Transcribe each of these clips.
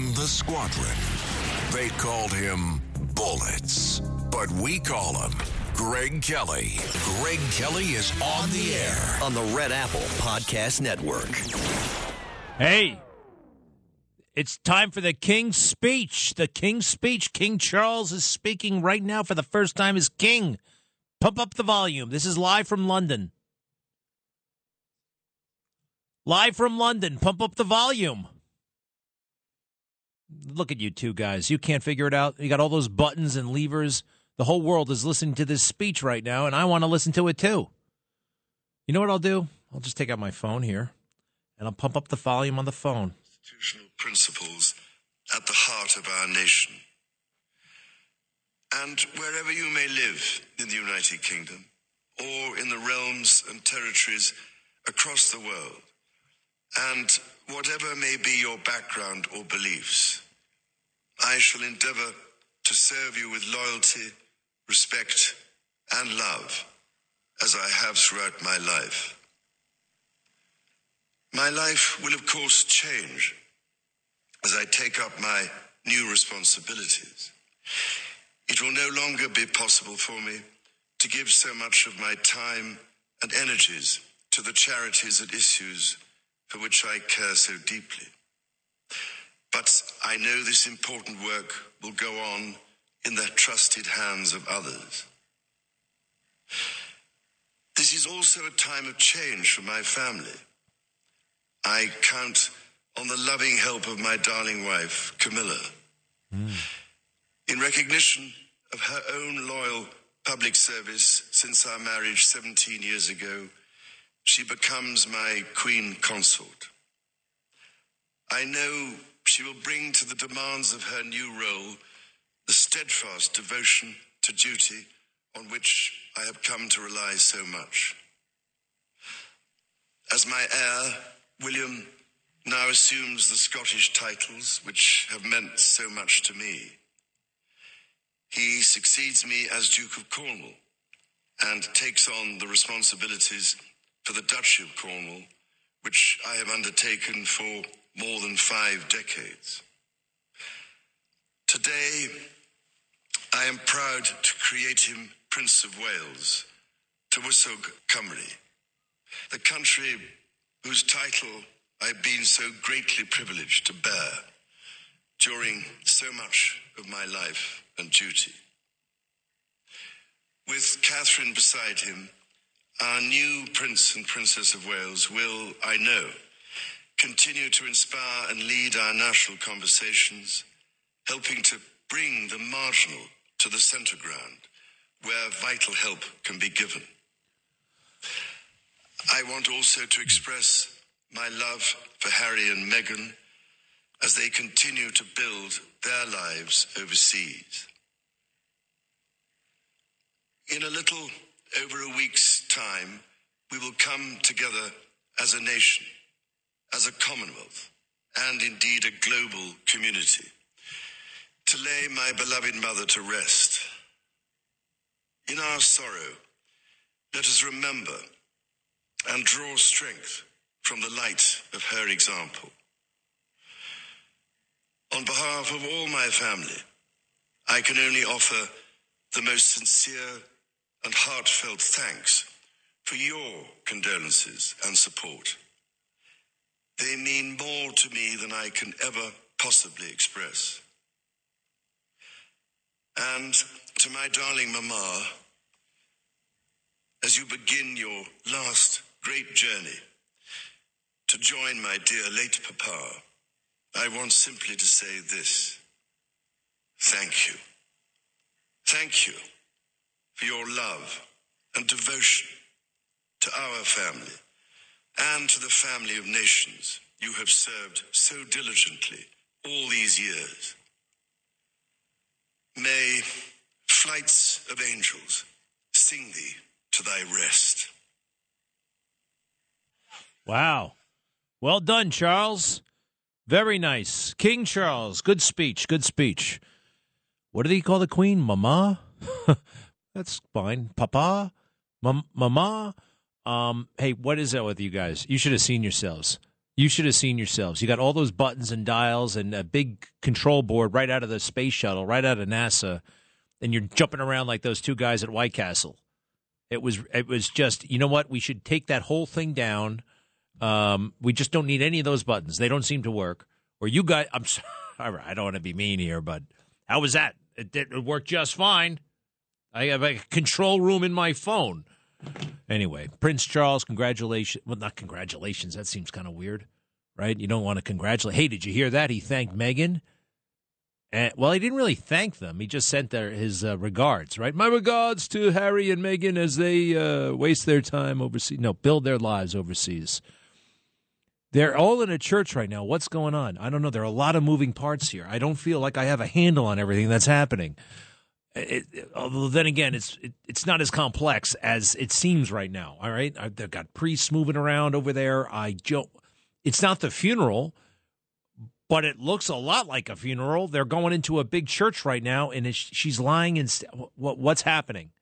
in the squadron. They called him Bullets, but we call him Greg Kelly. Greg Kelly is on the air on the Red Apple Podcast Network. Hey, it's time for the King's speech. The King's speech. King Charles is speaking right now for the first time as king. Pump up the volume. This is live from London. Live from London. Pump up the volume. Look at you two guys. You can't figure it out. You got all those buttons and levers. The whole world is listening to this speech right now, and I want to listen to it too. You know what I'll do? I'll just take out my phone here and I'll pump up the volume on the phone. Constitutional principles at the heart of our nation. And wherever you may live in the United Kingdom or in the realms and territories across the world, and whatever may be your background or beliefs, I shall endeavor to serve you with loyalty, respect, and love as I have throughout my life. My life will, of course, change as I take up my new responsibilities. It will no longer be possible for me to give so much of my time and energies to the charities and issues for which I care so deeply. But I know this important work will go on in the trusted hands of others. This is also a time of change for my family. I count on the loving help of my darling wife, Camilla. Mm. In recognition of her own loyal public service since our marriage 17 years ago, she becomes my queen consort. I know she will bring to the demands of her new role the steadfast devotion to duty on which I have come to rely so much. As my heir, William now assumes the Scottish titles which have meant so much to me. He succeeds me as Duke of Cornwall and takes on the responsibilities for the Duchy of Cornwall, which I have undertaken for more than five decades. Today, I am proud to create him Prince of Wales, Tywysog Cymru, the country whose title I've been so greatly privileged to bear during so much of my life and duty. With Catherine beside him, our new Prince and Princess of Wales will, I know, continue to inspire and lead our national conversations, helping to bring the marginal to the centre ground where vital help can be given. I want also to express my love for Harry and Meghan as they continue to build their lives overseas. In a little over a week's time, we will come together as a nation, as a commonwealth, and indeed a global community to lay my beloved mother to rest. In our sorrow, let us remember and draw strength from the light of her example. On behalf of all my family, I can only offer the most sincere and heartfelt thanks for your condolences and support. They mean more to me than I can ever possibly express. And to my darling Mama, as you begin your last great journey to join my dear late Papa, I want simply to say this. Thank you. Thank you for your love and devotion to our family and to the family of nations you have served so diligently all these years. May flights of angels sing thee to thy rest. Wow. Well done, Charles. Very nice. King Charles. Good speech. Good speech. What did he call the queen? Mama? That's fine. Papa? Mama? Um, hey, what is that with you guys? You should have seen yourselves. You should have seen yourselves. You got all those buttons and dials and a big control board right out of the space shuttle, right out of NASA, and you're jumping around like those two guys at White Castle. It was it was just you know what we should take that whole thing down. Um, we just don't need any of those buttons. They don't seem to work. Or you guys, I'm sorry, I don't want to be mean here, but how was that? It, it worked just fine. I have a control room in my phone. Anyway, Prince Charles, congratulations. Well, not congratulations. That seems kind of weird, right? You don't want to congratulate. Hey, did you hear that? He thanked Meghan. And, well, he didn't really thank them. He just sent their his uh, regards, right? My regards to Harry and Meghan as they uh, waste their time overseas. No, build their lives overseas. They're all in a church right now. What's going on? I don't know. There are a lot of moving parts here. I don't feel like I have a handle on everything that's happening. It, it, although then again, it's it, it's not as complex as it seems right now. All right, I, they've got priests moving around over there. I don't. It's not the funeral but it looks a lot like a funeral. They're going into a big church right now, and she's lying in. St- what, what's happening?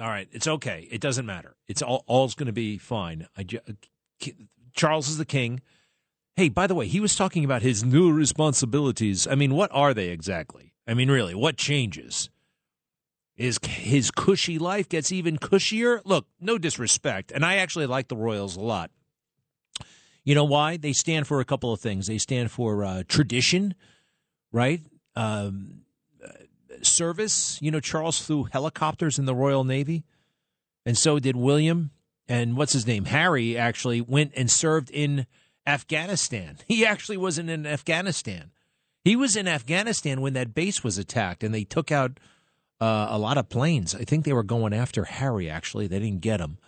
All right, it's okay. It doesn't matter. It's all all's going to be fine. I, uh, Charles is the king. Hey, by the way, he was talking about his new responsibilities. I mean, what are they exactly? I mean, really, what changes? Is his cushy life gets even cushier? Look, no disrespect, and I actually like the Royals a lot. You know why? They stand for a couple of things. They stand for uh, tradition, right? Um, service. You know, Charles flew helicopters in the Royal Navy, and so did William. And what's his name? Harry actually went and served in Afghanistan. He actually wasn't in Afghanistan. He was in Afghanistan when that base was attacked, and they took out uh, a lot of planes. I think they were going after Harry. Actually, they didn't get him.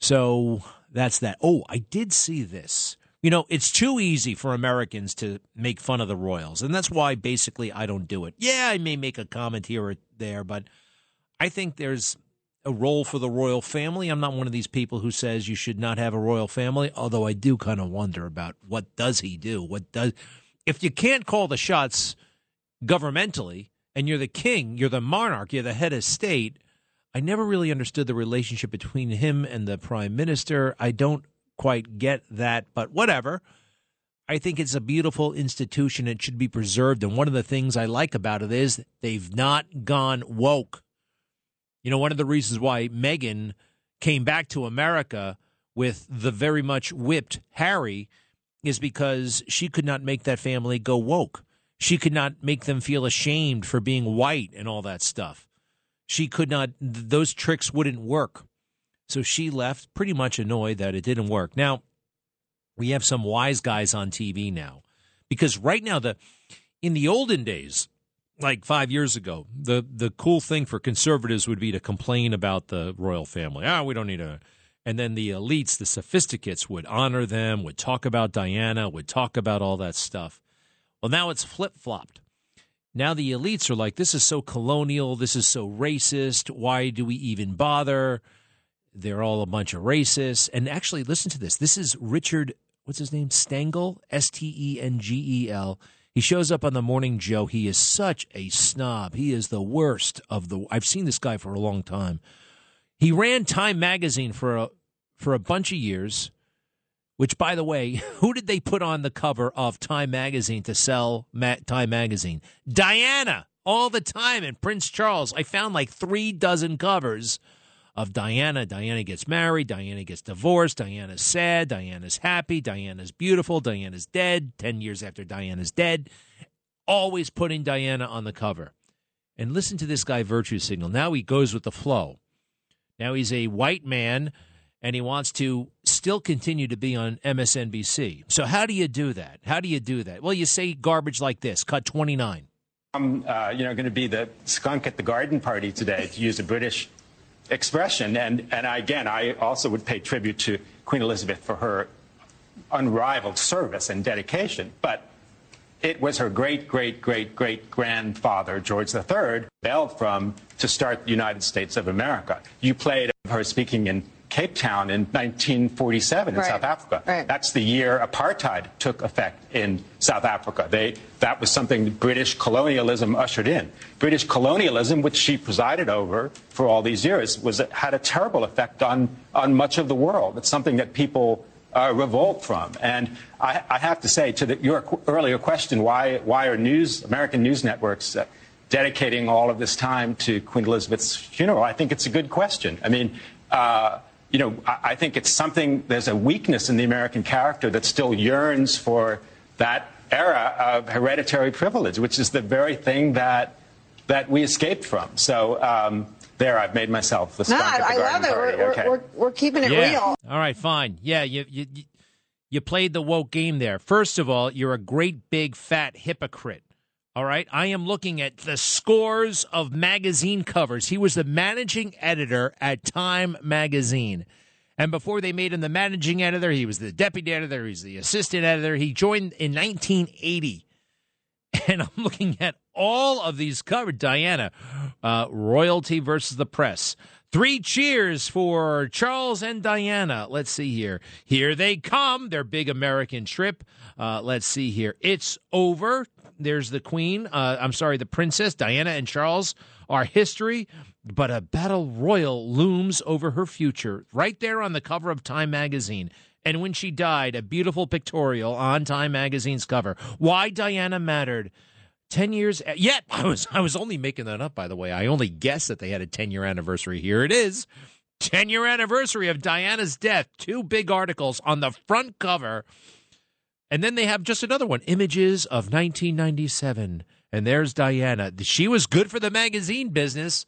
So that's that. Oh, I did see this. You know, it's too easy for Americans to make fun of the Royals, and that's why basically I don't do it. Yeah, I may make a comment here or there, but I think there's a role for the royal family. I'm not one of these people who says you should not have a royal family, although I do kind of wonder about what does he do? What does if you can't call the shots governmentally and you're the king, you're the monarch, you're the head of state, I never really understood the relationship between him and the prime minister. I don't quite get that, but whatever. I think it's a beautiful institution. It should be preserved. And one of the things I like about it is they've not gone woke. You know, one of the reasons why Meghan came back to America with the very much whipped Harry is because she could not make that family go woke. She could not make them feel ashamed for being white and all that stuff she could not, those tricks wouldn't work. So she left pretty much annoyed that it didn't work. Now, we have some wise guys on TV now because right now, the in the olden days, like five years ago, the, the cool thing for conservatives would be to complain about the royal family. Ah, we don't need a. And then the elites, the sophisticates, would honor them, would talk about Diana, would talk about all that stuff. Well, now it's flip flopped. Now the elites are like, this is so colonial. This is so racist. Why do we even bother? They're all a bunch of racists. And actually, listen to this. This is Richard, what's his name? Stengel, S T E N G E L. He shows up on the Morning Joe. He is such a snob. He is the worst of the. I've seen this guy for a long time. He ran Time magazine for a for a bunch of years. Which, by the way, who did they put on the cover of Time magazine to sell Time magazine? Diana, all the time, and Prince Charles. I found like three dozen covers of Diana. Diana gets married. Diana gets divorced. Diana's sad. Diana's happy. Diana's beautiful. Diana's dead. 10 years after Diana's dead. Always putting Diana on the cover. And listen to this guy, Virtue Signal. Now he goes with the flow. Now he's a white man and he wants to still continue to be on MSNBC. So how do you do that? How do you do that? Well, you say garbage like this, cut 29. I'm, uh, you know, going to be the skunk at the garden party today, to use a British expression. And, and I, again, I also would pay tribute to Queen Elizabeth for her unrivaled service and dedication. But it was her great, great, great, great grandfather, George III, bailed from to start the United States of America. You played her speaking in Cape Town in 1947 in right. South Africa. Right. That's the year apartheid took effect in South Africa. They, that was something British colonialism ushered in. British colonialism, which she presided over for all these years, was had a terrible effect on, on much of the world. It's something that people uh, revolt from. And I, I, have to say, to the, your earlier question, why, why are news, American news networks uh, dedicating all of this time to Queen Elizabeth's funeral? I think it's a good question. I mean, uh, you know, I, I think it's something, there's a weakness in the American character that still yearns for that era of hereditary privilege, which is the very thing that that we escaped from. So um, there, I've made myself the skunk no, at the I love it. Party. We're, okay. we're, we're, keeping it yeah. real. All right, fine. Yeah, you, you you played the woke game there. First of all, you're a great big fat hypocrite. All right, I am looking at the scores of magazine covers. He was the managing editor at Time magazine. And before they made him the managing editor, he was the deputy editor, he's the assistant editor. He joined in 1980. And I'm looking at all of these covered. Diana, uh, royalty versus the press. Three cheers for Charles and Diana. Let's see here. Here they come, their big American trip. Uh, let's see here. It's over. There's the Queen. Uh, I'm sorry, the Princess. Diana and Charles are history, but a battle royal looms over her future right there on the cover of Time magazine. And when she died, a beautiful pictorial on Time magazine's cover. Why Diana mattered. 10 years yet I was I was only making that up by the way. I only guessed that they had a 10 year anniversary. Here it is. 10 year anniversary of Diana's death. Two big articles on the front cover. And then they have just another one, Images of 1997. And there's Diana. She was good for the magazine business,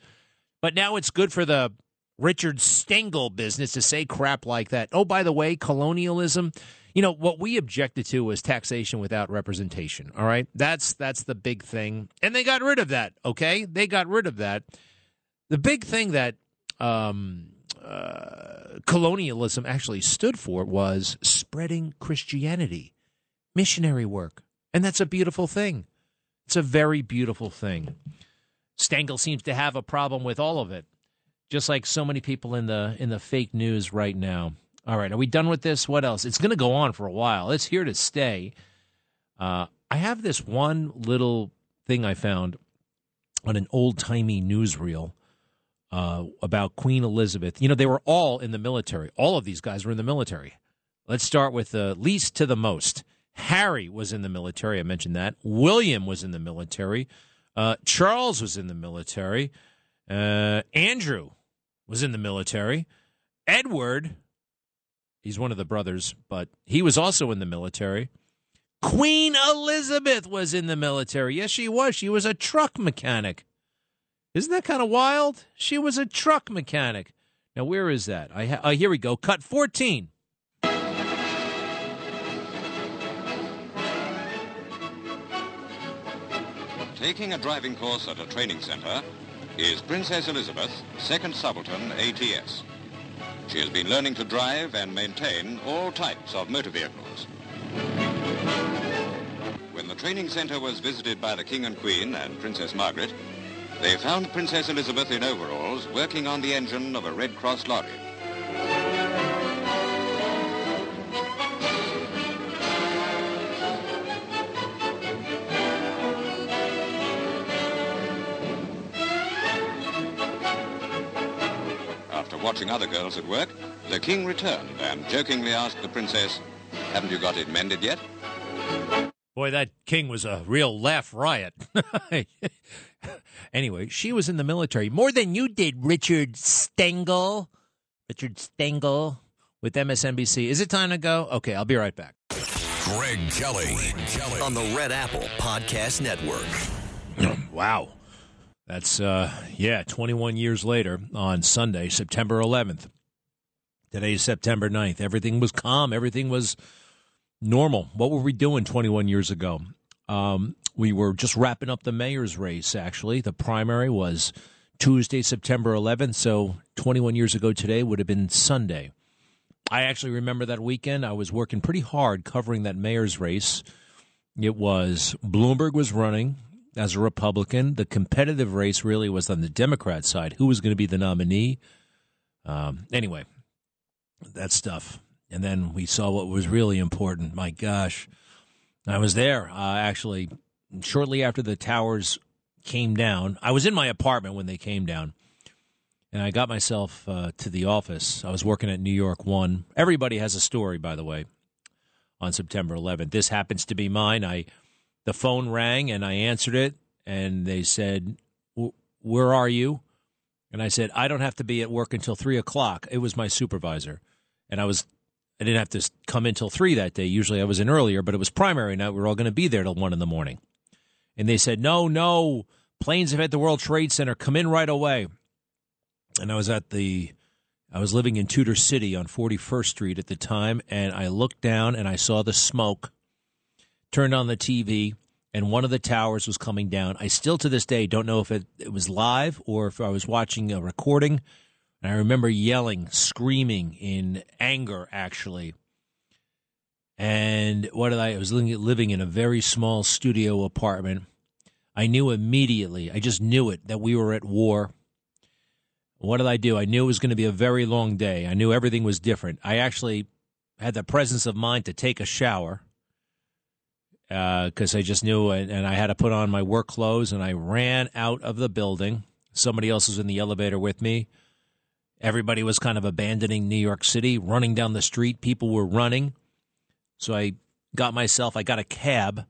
but now it's good for the Richard Stengel business to say crap like that. Oh, by the way, colonialism. You know what we objected to was taxation without representation. All right, that's that's the big thing, and they got rid of that. Okay, they got rid of that. The big thing that um, uh, colonialism actually stood for was spreading Christianity, missionary work, and that's a beautiful thing. It's a very beautiful thing. Stengel seems to have a problem with all of it, just like so many people in the in the fake news right now. All right, are we done with this? What else? It's going to go on for a while. It's here to stay. Uh, I have this one little thing I found on an old timey newsreel uh, about Queen Elizabeth. You know, they were all in the military. All of these guys were in the military. Let's start with the least to the most. Harry was in the military. I mentioned that. William was in the military. Uh, Charles was in the military. Uh, Andrew was in the military. Edward, he's one of the brothers, but he was also in the military. Queen Elizabeth was in the military. Yes, she was. She was a truck mechanic. Isn't that kind of wild? She was a truck mechanic. Now, where is that? I ha- uh, here we go. Cut 14. Taking a driving course at a training center is Princess Elizabeth, second subaltern ATS. She has been learning to drive and maintain all types of motor vehicles. When the training center was visited by the King and Queen and Princess Margaret, they found Princess Elizabeth in overalls working on the engine of a Red Cross lorry. Watching other girls at work, the king returned and jokingly asked the princess, haven't you got it mended yet? Boy, that king was a real laugh riot. anyway, she was in the military more than you did, Richard Stengel. Richard Stengel with MSNBC. Is it time to go? Okay, I'll be right back. Greg Kelly. Kelly. on the Red Apple Podcast Network. Wow. That's, uh, yeah, 21 years later on Sunday, September 11th. Today's September 9th. Everything was calm. Everything was normal. What were we doing 21 years ago? Um, we were just wrapping up the mayor's race, actually. The primary was Tuesday, September 11th. So 21 years ago today would have been Sunday. I actually remember that weekend. I was working pretty hard covering that mayor's race. It was Bloomberg was running as a Republican. The competitive race really was on the Democrat side. Who was going to be the nominee? Um, anyway, that stuff. And then we saw what was really important. My gosh, I was there uh, actually shortly after the towers came down. I was in my apartment when they came down. and I got myself uh, to the office. I was working at New York One. Everybody has a story, by the way, on September 11th. This happens to be mine. I the phone rang and I answered it, and they said, "Where are you?" And I said, "I don't have to be at work until three o'clock." It was my supervisor, and I was I didn't have to come in till three that day. Usually I was in earlier, but it was primary night. We were all going to be there till one in the morning, and they said, "No, no." Planes have hit the World Trade Center. Come in right away and I was at the I was living in Tudor City on 41st Street at the time, and I looked down and I saw the smoke. Turned on the TV, and one of the towers was coming down. I still to this day don't know if it, it was live or if I was watching a recording. And I remember yelling, screaming in anger, actually. And what did I? I was living in a very small studio apartment. I knew immediately, I just knew it, that we were at war what did I do? I knew it was going to be a very long day. I knew everything was different. I actually had the presence of mind to take a shower because uh, I just knew, and, and I had to put on my work clothes, and I ran out of the building. Somebody else was in the elevator with me. Everybody was kind of abandoning New York City, running down the street. People were running. So I got myself, I got a cab.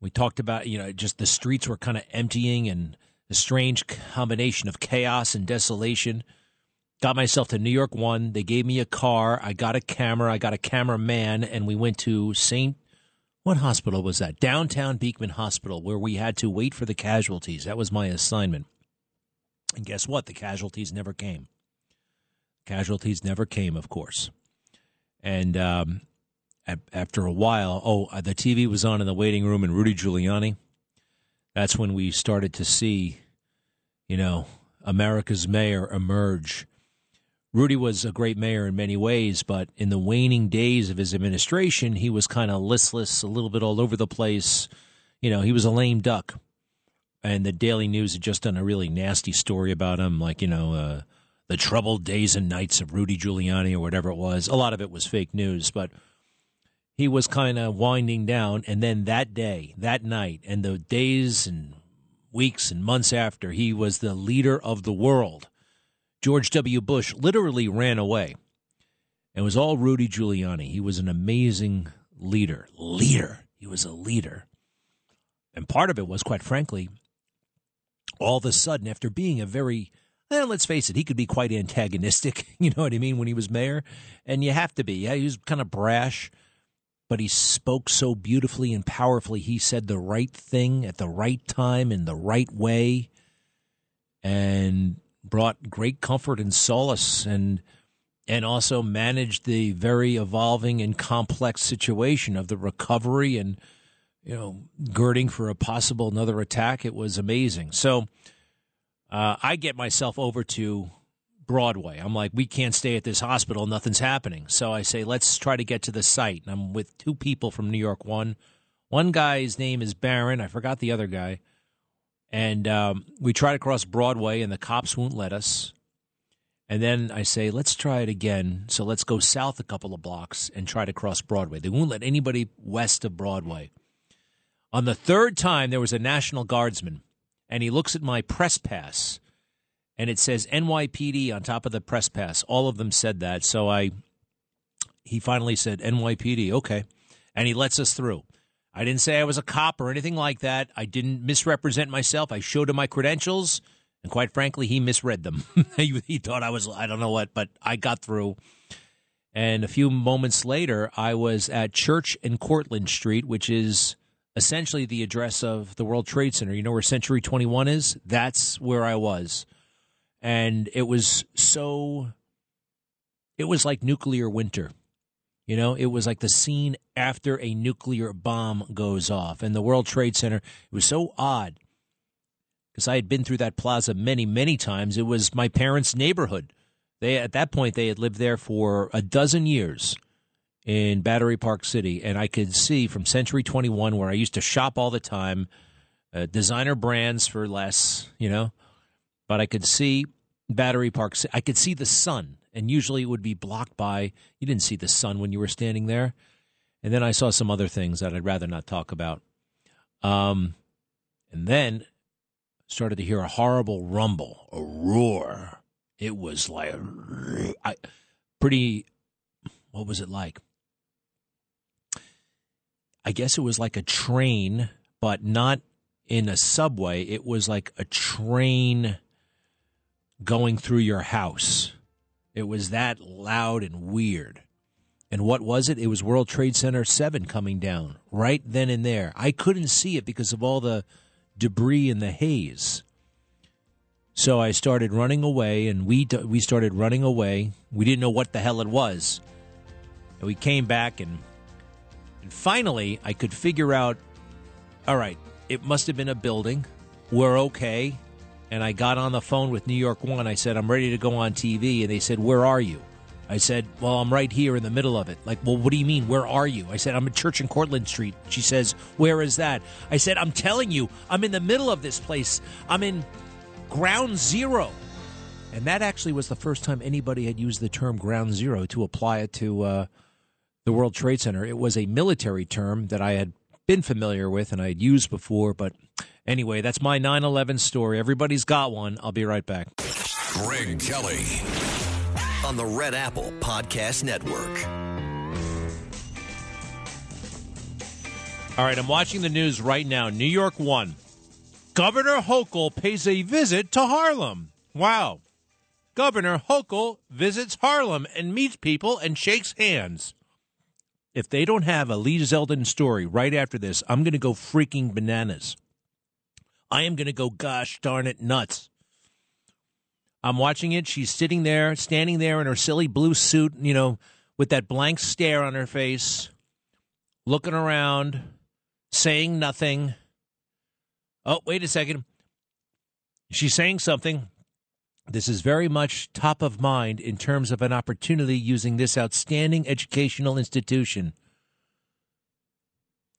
We talked about, you know, just the streets were kind of emptying and a strange combination of chaos and desolation. Got myself to New York One. They gave me a car. I got a camera. I got a cameraman, and we went to St. What hospital was that? Downtown Beekman Hospital, where we had to wait for the casualties. That was my assignment. And guess what? The casualties never came. Casualties never came, of course. And um, after a while, oh, uh, the TV was on in the waiting room, and Rudy Giuliani. That's when we started to see you know, America's mayor emerge. Rudy was a great mayor in many ways, but in the waning days of his administration, he was kind of listless, a little bit all over the place. You know, he was a lame duck. And the Daily News had just done a really nasty story about him, like, you know, uh, the troubled days and nights of Rudy Giuliani or whatever it was. A lot of it was fake news, but he was kind of winding down. And then that day, that night, and the days and weeks and months after he was the leader of the world, George W. Bush literally ran away. It was all Rudy Giuliani. He was an amazing leader. Leader. He was a leader. And part of it was, quite frankly, all of a sudden, after being a very, well, let's face it, he could be quite antagonistic, you know what I mean, when he was mayor. And you have to be. Yeah, he was kind of brash but he spoke so beautifully and powerfully. He said the right thing at the right time in the right way and brought great comfort and solace and and also managed the very evolving and complex situation of the recovery and you know girding for a possible another attack it was amazing so uh, i get myself over to Broadway. I'm like, we can't stay at this hospital. Nothing's happening. So I say, let's try to get to the site. And I'm with two people from New York. One, one guy's name is Baron. I forgot the other guy. And um, we try to cross Broadway, and the cops won't let us. And then I say, let's try it again. So let's go south a couple of blocks and try to cross Broadway. They won't let anybody west of Broadway. On the third time, there was a National Guardsman, and he looks at my press pass and it says NYPD on top of the press pass. All of them said that. So I, he finally said NYPD, okay, and he lets us through. I didn't say I was a cop or anything like that. I didn't misrepresent myself. I showed him my credentials, and quite frankly, he misread them. he, he thought I was I don't know what, but I got through. And a few moments later, I was at Church and Cortlandt Street, which is essentially the address of the World Trade Center. You know where Century 21 is? That's where I was and it was so it was like nuclear winter you know it was like the scene after a nuclear bomb goes off. And the world trade center it was so odd because i had been through that plaza many many times. It was my parents neighborhood. They at that point they had lived there for a dozen years in battery park city. And i could see from century 21 where i used to shop all the time uh, designer brands for less you know? But I could see Battery Park. I could see the sun, and usually it would be blocked by. You didn't see the sun when you were standing there. And then I saw some other things that I'd rather not talk about. Um, and then started to hear a horrible rumble, a roar, It was like I, pretty. What was it like? I guess it was like a train, but not in a subway. It was like a train going through your house. It was that loud and weird. And what was it? It was World Trade Center 7 coming down right then and there. I couldn't see it because of all the debris and the haze. So I started running away, and we we started running away. We didn't know what the hell it was, and we came back, and and finally I could figure out. All right, it must have been a building. We're okay. And I got on the phone with New York One. I said I'm ready to go on TV, and they said, "Where are you?" I said, Well, I'm right here in the middle of it. Like, well, what do you mean? Where are you? I said, I'm at Church in Cortlandt Street. She says, Where is that? I said, I'm telling you, I'm in the middle of this place. I'm in ground zero. And that actually was the first time anybody had used the term ground zero to apply it to uh, the World Trade Center. It was a military term that I had been familiar with and I had used before. But anyway, that's my 9 11 story. Everybody's got one. I'll be right back. Greg Kelly on the Red Apple Podcast Network. All right, I'm watching the news right now. New York 1. Governor Hochul pays a visit to Harlem. Wow. Governor Hochul visits Harlem and meets people and shakes hands. If they don't have a Lee Zeldin story right after this, I'm going to go freaking bananas. I am going to go gosh darn it nuts. I'm watching it. She's sitting there, standing there in her silly blue suit, you know, with that blank stare on her face, looking around, saying nothing. Oh, wait a second. She's saying something. This is very much top of mind in terms of an opportunity using this outstanding educational institution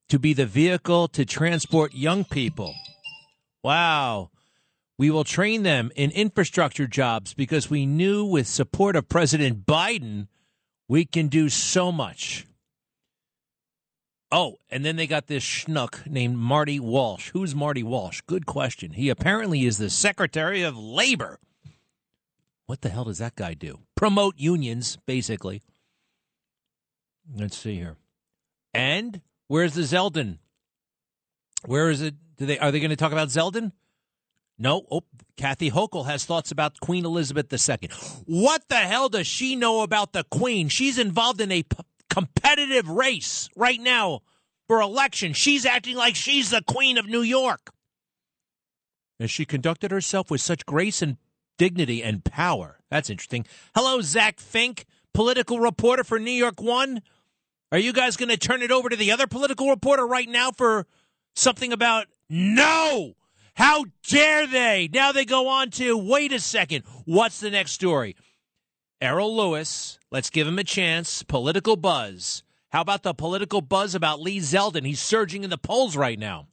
to be the vehicle to transport young people. Wow. We will train them in infrastructure jobs because we knew with support of President Biden, we can do so much. Oh, and then they got this schnook named Marty Walsh. Who's Marty Walsh? Good question. He apparently is the Secretary of Labor. What the hell does that guy do? Promote unions, basically. Let's see here. And where's the Zeldin? Where is it? Do they are they going to talk about Zeldin? No. Oh, Kathy Hochul has thoughts about Queen Elizabeth II. What the hell does she know about the Queen? She's involved in a p- competitive race right now for election. She's acting like she's the Queen of New York. And she conducted herself with such grace and dignity and power. That's interesting. Hello, Zach Fink, political reporter for New York One. Are you guys going to turn it over to the other political reporter right now for something about no? How dare they? Now they go on to wait a second. What's the next story? Errol Lewis, let's give him a chance. Political buzz. How about the political buzz about Lee Zeldin? He's surging in the polls right now.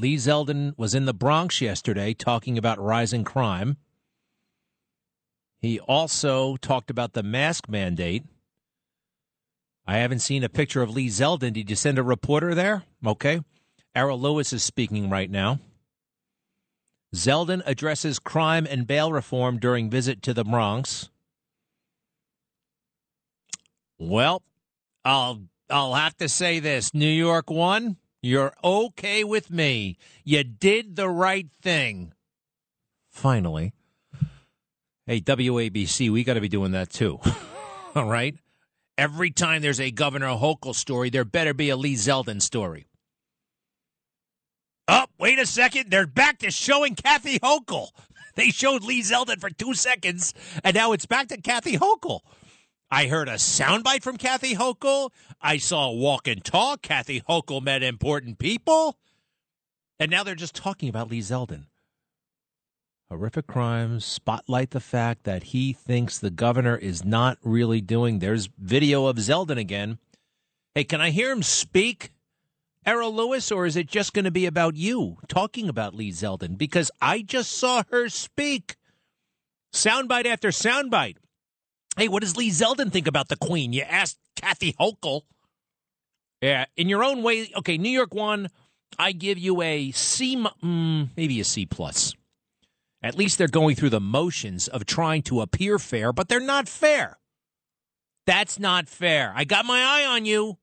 Lee Zeldin was in the Bronx yesterday talking about rising crime. He also talked about the mask mandate. I haven't seen a picture of Lee Zeldin. Did you send a reporter there? Okay. Errol Lewis is speaking right now. Zeldin addresses crime and bail reform during visit to the Bronx. Well, I'll I'll have to say this. New York one, you're okay with me. You did the right thing. Finally. Hey, WABC, we got to be doing that too. All right? Every time there's a Governor Hochul story, there better be a Lee Zeldin story. Oh, wait a second. They're back to showing Kathy Hochul. They showed Lee Zeldin for two seconds, and now it's back to Kathy Hochul. I heard a soundbite from Kathy Hochul. I saw a walk and talk. Kathy Hochul met important people. And now they're just talking about Lee Zeldin horrific crimes, spotlight the fact that he thinks the governor is not really doing. There's video of Zeldin again. Hey, can I hear him speak, Errol Lewis, or is it just going to be about you talking about Lee Zeldin? Because I just saw her speak. Soundbite after soundbite. Hey, what does Lee Zeldin think about the Queen? You asked Kathy Hochul. Yeah, in your own way. Okay, New York one. I give you a C, mm, maybe a C plus. At least they're going through the motions of trying to appear fair, but they're not fair. That's not fair. I got my eye on you.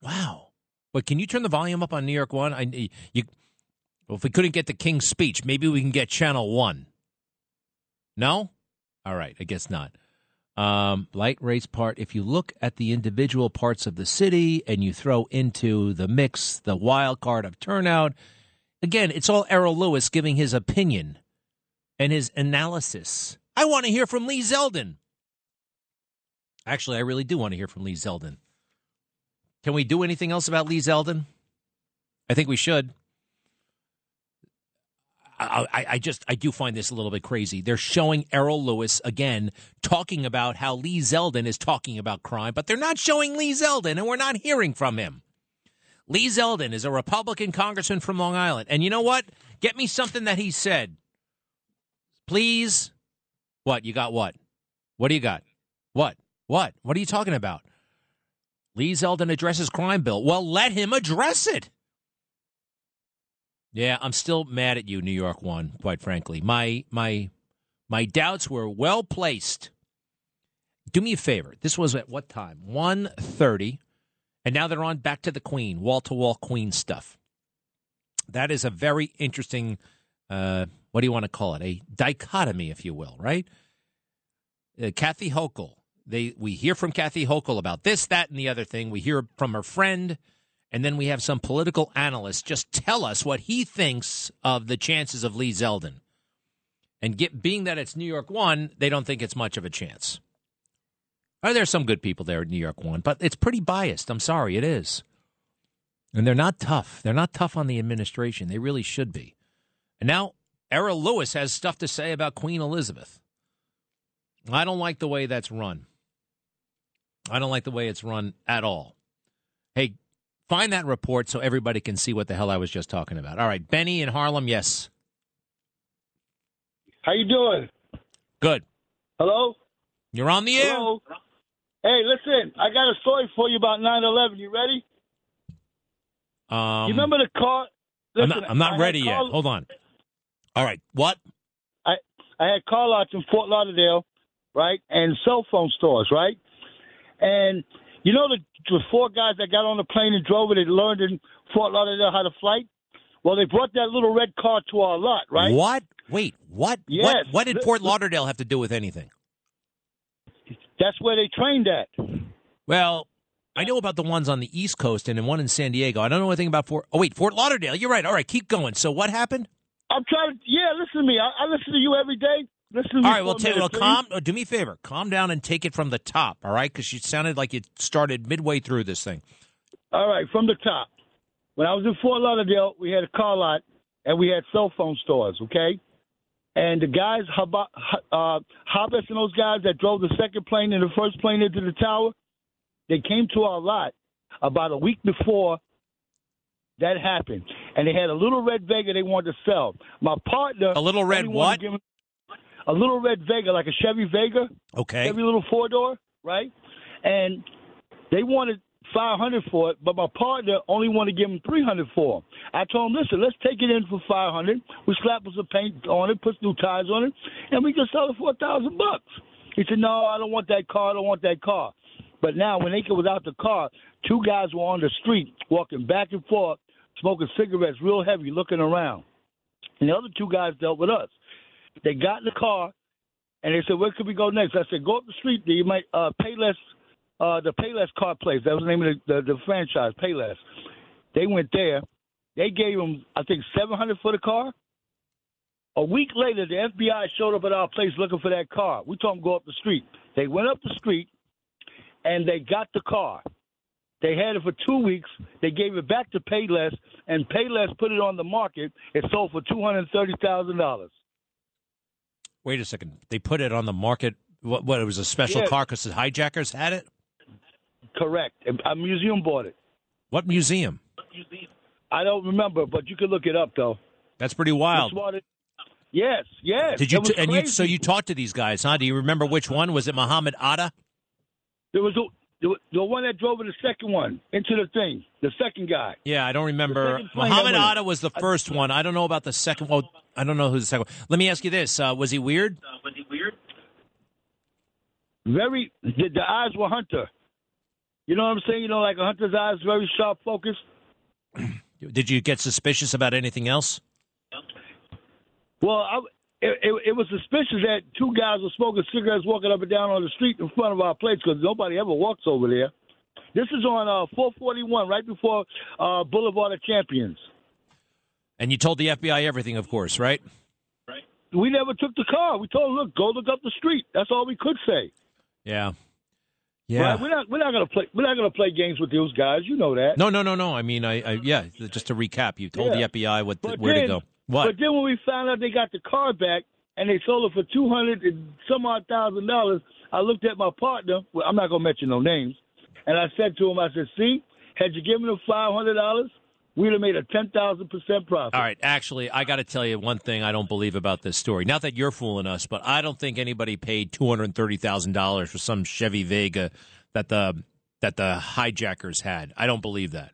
Wow. But can you turn the volume up on New York One? I you. Well, if we couldn't get the King's speech, maybe we can get Channel One. No. All right. I guess not. Um, light race part. If you look at the individual parts of the city and you throw into the mix the wild card of turnout, again, it's all Errol Lewis giving his opinion and his analysis. I want to hear from Lee Zeldin. Actually, I really do want to hear from Lee Zeldin. Can we do anything else about Lee Zeldin? I think we should. I, I, just I do find this a little bit crazy. They're showing Errol Lewis again talking about how Lee Zeldin is talking about crime, but they're not showing Lee Zeldin, and we're not hearing from him. Lee Zeldin is a Republican congressman from Long Island, and you know what? Get me something that he said, please. What you got? What? What do you got? What? What? What are you talking about? Lee Zeldin addresses crime bill. Well, let him address it. Yeah, I'm still mad at you, New York One. Quite frankly, my my my doubts were well placed. Do me a favor. This was at what time? One thirty, and now they're on back to the Queen, wall to wall Queen stuff. That is a very interesting. Uh, what do you want to call it? A dichotomy, if you will, right? Uh, Kathy Hochul. They we hear from Kathy Hochul about this, that, and the other thing. We hear from her friend and then we have some political analysts just tell us what he thinks of the chances of Lee Zeldin. And get, being that it's New York One, they don't think it's much of a chance. Oh, there's some good people there at New York One, but it's pretty biased. I'm sorry, it is. And they're not tough. They're not tough on the administration. They really should be. And now Errol Lewis has stuff to say about Queen Elizabeth. I don't like the way that's run. I don't like the way it's run at all. Hey, Find that report so everybody can see what the hell I was just talking about. All right, Benny in Harlem, yes. How you doing? Good. Hello? You're on the air. Hello? Hey, listen, I got a story for you about 9/11. You ready? Um, you remember the car? Listen, I'm not, I'm not ready yet. Hold on. All right, what? I I had car lots in Fort Lauderdale, right, and cell phone stores, right, and you know the, the four guys that got on the plane and drove it and learned in Fort Lauderdale how to fly? Well, they brought that little red car to our lot, right? What? Wait, what? Yes. What, what did Fort Lauderdale have to do with anything? That's where they trained at. Well, I know about the ones on the East Coast and one in San Diego. I don't know anything about Fort. Oh wait, Fort Lauderdale. You're right. All right, keep going. So what happened? I'm trying to. Yeah, listen to me. I, I listen to you every day. All right, well, t- well, calm. Do me a favor, calm down and take it from the top. All right, because you sounded like you started midway through this thing. All right, from the top. When I was in Fort Lauderdale, we had a car lot and we had cell phone stores. Okay, and the guys, uh, Hobbs and those guys that drove the second plane and the first plane into the tower, they came to our lot about a week before that happened, and they had a little red Vega they wanted to sell. My partner, a little red what? A little red Vega, like a Chevy Vega. Okay. Chevy little four door, right? And they wanted five hundred for it, but my partner only wanted to give him three hundred for it. I told him, listen, let's take it in for five hundred. We slap some paint on it, put new tires on it, and we can sell it for a thousand bucks. He said, no, I don't want that car. I don't want that car. But now, when they was out the car, two guys were on the street walking back and forth, smoking cigarettes real heavy, looking around. And the other two guys dealt with us. They got in the car and they said, "Where could we go next?" I said, "Go up the street. You might uh, Payless, uh, the Payless car place. That was the name of the, the, the franchise, Payless." They went there. They gave them, I think, seven hundred for the car. A week later, the FBI showed up at our place looking for that car. We told them go up the street. They went up the street, and they got the car. They had it for two weeks. They gave it back to Payless, and Payless put it on the market. It sold for two hundred thirty thousand dollars. Wait a second. They put it on the market. What? what it was a special Yeah. car because the hijackers had it. Correct. A museum bought it. What museum? I don't remember, but you can look it up though. That's pretty wild. Yes, yes. Did you? T- and you? So you talked to these guys, huh? Do you remember which one was it? Muhammad Atta? There was a The, the one that drove the second one into the thing, the second guy. Yeah, I don't remember. Muhammad Atta was the first one. I don't know about the second. Well, I don't know who the second one. Let me ask you this: uh, Was he weird? Uh, was he weird? Very, the, the eyes were Hunter. You know what I'm saying? You know, like a Hunter's eyes, very sharp focused. Did you get suspicious about anything else? Well, I, it, it, it was suspicious that two guys were smoking cigarettes walking up and down on the street in front of our place because nobody ever walks over there. This is on uh, 441, right before uh, Boulevard of Champions. And you told the FBI everything, of course, right? Right. We never took the car. We told them, look, go look up the street. That's all we could say. Yeah. Yeah. Right? We're not we're not gonna play we're not gonna play games with those guys. You know that. No, no, no, no. I mean, I, I yeah. Just to recap, you told Yeah. the FBI what But where then, to go. What? But then when we found out they got the car back and they sold it for two hundred and some odd thousand dollars, I looked at my partner. Well, I'm not gonna mention no names, and I said to him, I said, "See, had you given them five hundred dollars, we'd have made a ten thousand percent profit." All right, actually, I got to tell you one thing I don't believe about this story. Not that you're fooling us, but I don't think anybody paid two hundred thirty thousand dollars for some Chevy Vega that the that the hijackers had. I don't believe that.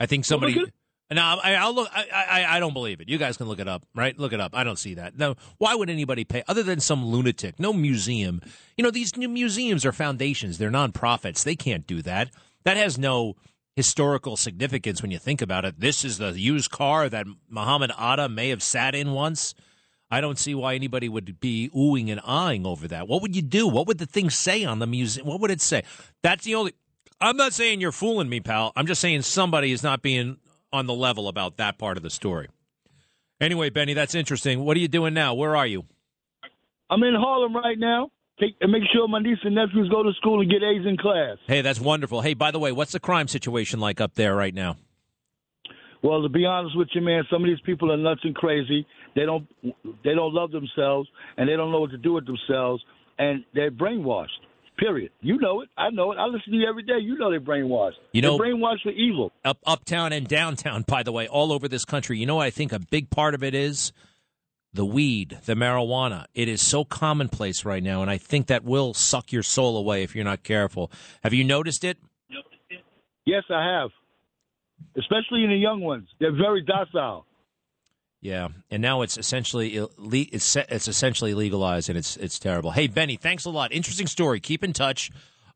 I think somebody. look no, I, I'll look. I, I I don't believe it. You guys can look it up, right? Look it up. I don't see that. No, why would anybody pay other than some lunatic? No museum. You know, these new museums are foundations. They're nonprofits. They can't do that. That has no historical significance when you think about it. This is the used car that Muhammad Atta may have sat in once. I don't see why anybody would be oohing and eyeing over that. What would you do? What would the thing say on the museum? What would it say? That's the only. I'm not saying you're fooling me, pal. I'm just saying somebody is not being on the level about that part of the story. Anyway, Benny, that's interesting. What are you doing now? Where are you? I'm in Harlem right now. Take and make sure my niece and nephews go to school and get A's in class. Hey, that's wonderful. Hey, by the way, what's the crime situation like up there right now? Well, to be honest with you, man, some of these people are nuts and crazy. They don't they don't love themselves and they don't know what to do with themselves and they're brainwashed. Period. You know it. I know it. I listen to you every day. You know they're brainwashed. You know- they're brainwashed for evil. Up uptown and downtown, by the way, all over this country. You know what I think a big part of it is? The weed, the marijuana. It is so commonplace right now, and I think that will suck your soul away if you're not careful. Have you noticed it? Yes, I have. Especially in the young ones. They're very docile. Yeah, and now it's essentially ill- it's it's essentially legalized, and it's it's terrible. Hey, Benny, thanks a lot. Interesting story. Keep in touch.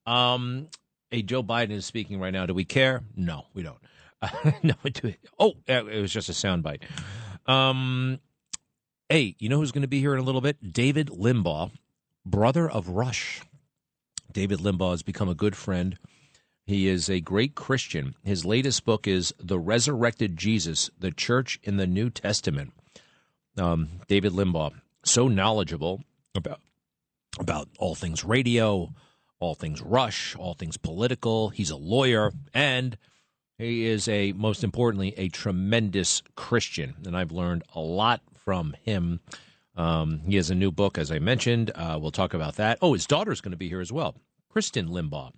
Um, hey, Joe Biden is speaking right now. Do we care? No, we don't. no, we do. Oh, it was just a soundbite. Um, hey, you know who's going to be here in a little bit? David Limbaugh, brother of Rush. David Limbaugh has become a good friend. He is a great Christian. His latest book is The Resurrected Jesus, the Church in the New Testament. Um, David Limbaugh, so knowledgeable about about all things radio, all things Rush, all things political. He's a lawyer, and he is a most importantly a tremendous Christian, and I've learned a lot from him. Um, he has a new book, as I mentioned. Uh, we'll talk about that. Oh, his daughter's going to be here as well, Christen Limbaugh.